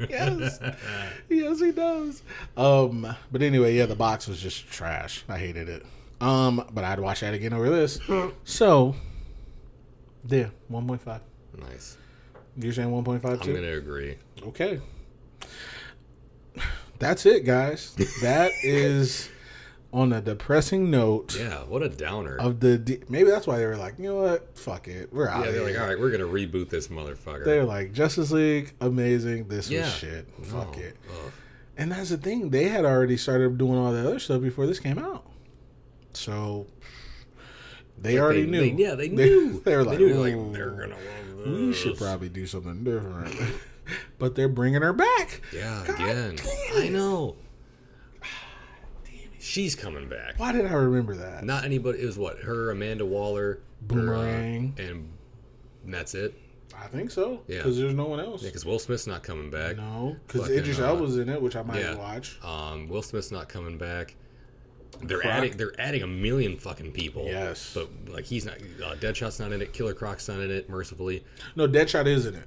yes, yes, he does. Um, but anyway, yeah, the box was just trash. I hated it. Um, but I'd watch that again over this. so, yeah, one point five. Nice. You're saying one point five too. I'm gonna agree. Okay. That's it, guys. That is on a depressing note Yeah, what a downer. of the. D- Maybe that's why they were like, you know what? Fuck it. We're out yeah, they're here. like, all right, we're gonna reboot this motherfucker. They're like, Justice League, amazing. This yeah. was shit. Fuck No. it. Ugh. And that's the thing. They had already started doing all that other stuff before this came out. So they Like, already they- knew. they- yeah, they knew. They were They like, knew, like, they're gonna love we should probably do something different. but they're bringing her back. Yeah, God again. damn I know. She's coming back. Why did I remember that? Not anybody. It was what her, Amanda Waller, her, uh, Boomerang. and that's it. I think so. Yeah. Because there's no one else. Yeah, because Will Smith's not coming back. No, because Idris uh, Elba's in it, which I might yeah. watch. Um, Will Smith's not coming back. They're Croc? adding. They're adding a million fucking people. Yes. but like he's not. Uh, Deadshot's not in it. Killer Croc's not in it. Mercifully. No, Deadshot is in it.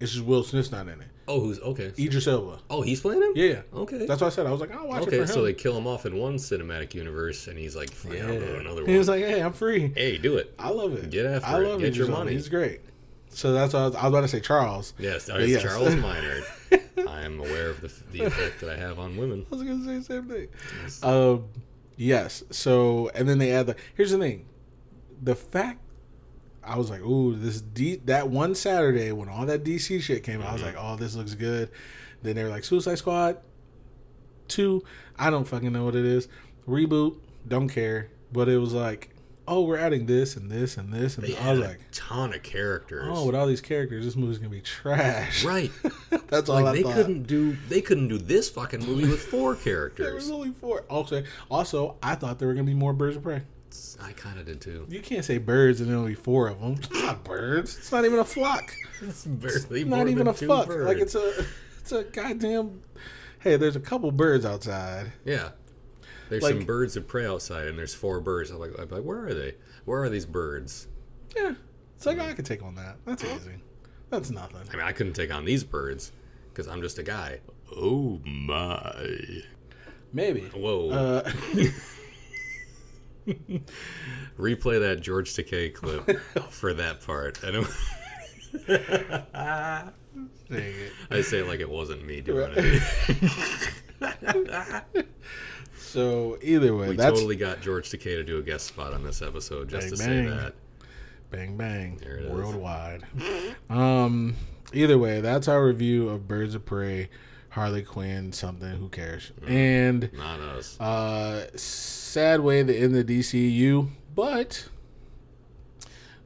It's just Will Smith's not in it. Oh, who's okay? Idris Elba. Oh, he's playing him. Yeah. Okay. That's what I said. I was like, I'll watch it okay, for him. so they kill him off in one cinematic universe, and he's like, "Fuck, yeah. I'll go to another He one." was like, hey, I'm free. hey, do it. I love it. Get after I love it. Get Idris your money. He's great. So that's what I was, I was about to say Charles. Yes, yes. Charles Miner. I am aware of the, the effect that I have on women. I was gonna say the same thing. Um, yes. So and then they add the. Here's the thing, the fact. I was like, ooh, this D that one Saturday when all that DC shit came out, I was mm-hmm. like, oh, this looks good. Then they were like, Suicide Squad two, I don't fucking know what it is. Reboot, don't care. But it was like, oh, we're adding this and this and this and They I was like, a ton of characters. oh, with all these characters, this movie's gonna be trash. right. That's all like I they thought. couldn't do they couldn't do this fucking movie with four characters. There was only four. Also, also, I thought there were gonna be more birds of prey. I kind of did too. You can't say birds and then only four of them. It's not birds. It's not even a flock. It's barely Not even a birds. Like it's a, it's a goddamn. Hey, there's a couple birds outside. yeah. There's like- some birds of prey outside, and there's four birds. I'm like, I'm like, where are they? Where are these birds? Yeah, it's like I could take on that. That's easy. That's nothing. I mean, I couldn't take on these birds because I'm just a guy. Oh my! Maybe. Whoa! Uh, Replay that George Takei clip for that part. I know. it. I say it like it wasn't me doing it. So either way, We that's totally got George Takei to do a guest spot on this episode just Bang, to bang. say that. bang bang There it is. worldwide. um, either way, that's our review of Birds of Prey, Harley Quinn, something. Who cares? And Not us. Uh, sad way to end the DCU, but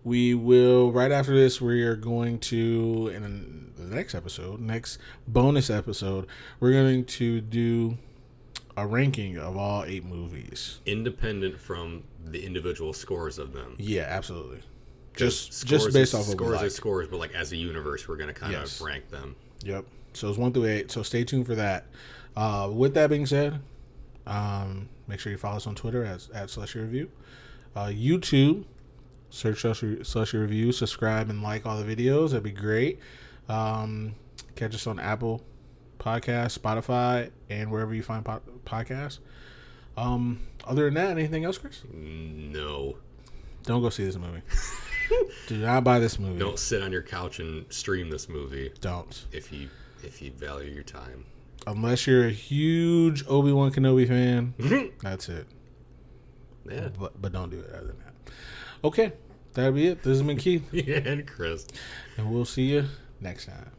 we will right after this. We are going to in the next episode, next bonus episode, we're going to do a ranking of all eight movies. Independent from the individual scores of them. Yeah, absolutely. Just just based are- off of scores are like. scores, but like as a universe, we're gonna kind of rank them. Yep. So it's one through eight. So stay tuned for that. Uh, with that being said, um, make sure you follow us on Twitter at, at Slushy Review. Uh, YouTube, search Slushy, Slushy Review. Subscribe and like all the videos. That'd be great. Um, catch us on Apple Podcast, Spotify, and wherever you find po- podcasts. Um, other than that, anything else, Chris? No, Don't go see this movie. Do not buy this movie. don't sit on your couch and stream this movie Don't. if you if you value your time. Unless you're a huge Obi Wan Kenobi fan, that's it. Yeah, But but don't do it other than that. Okay, that'll be it. This has been Keith, and Chris. and we'll see you next time.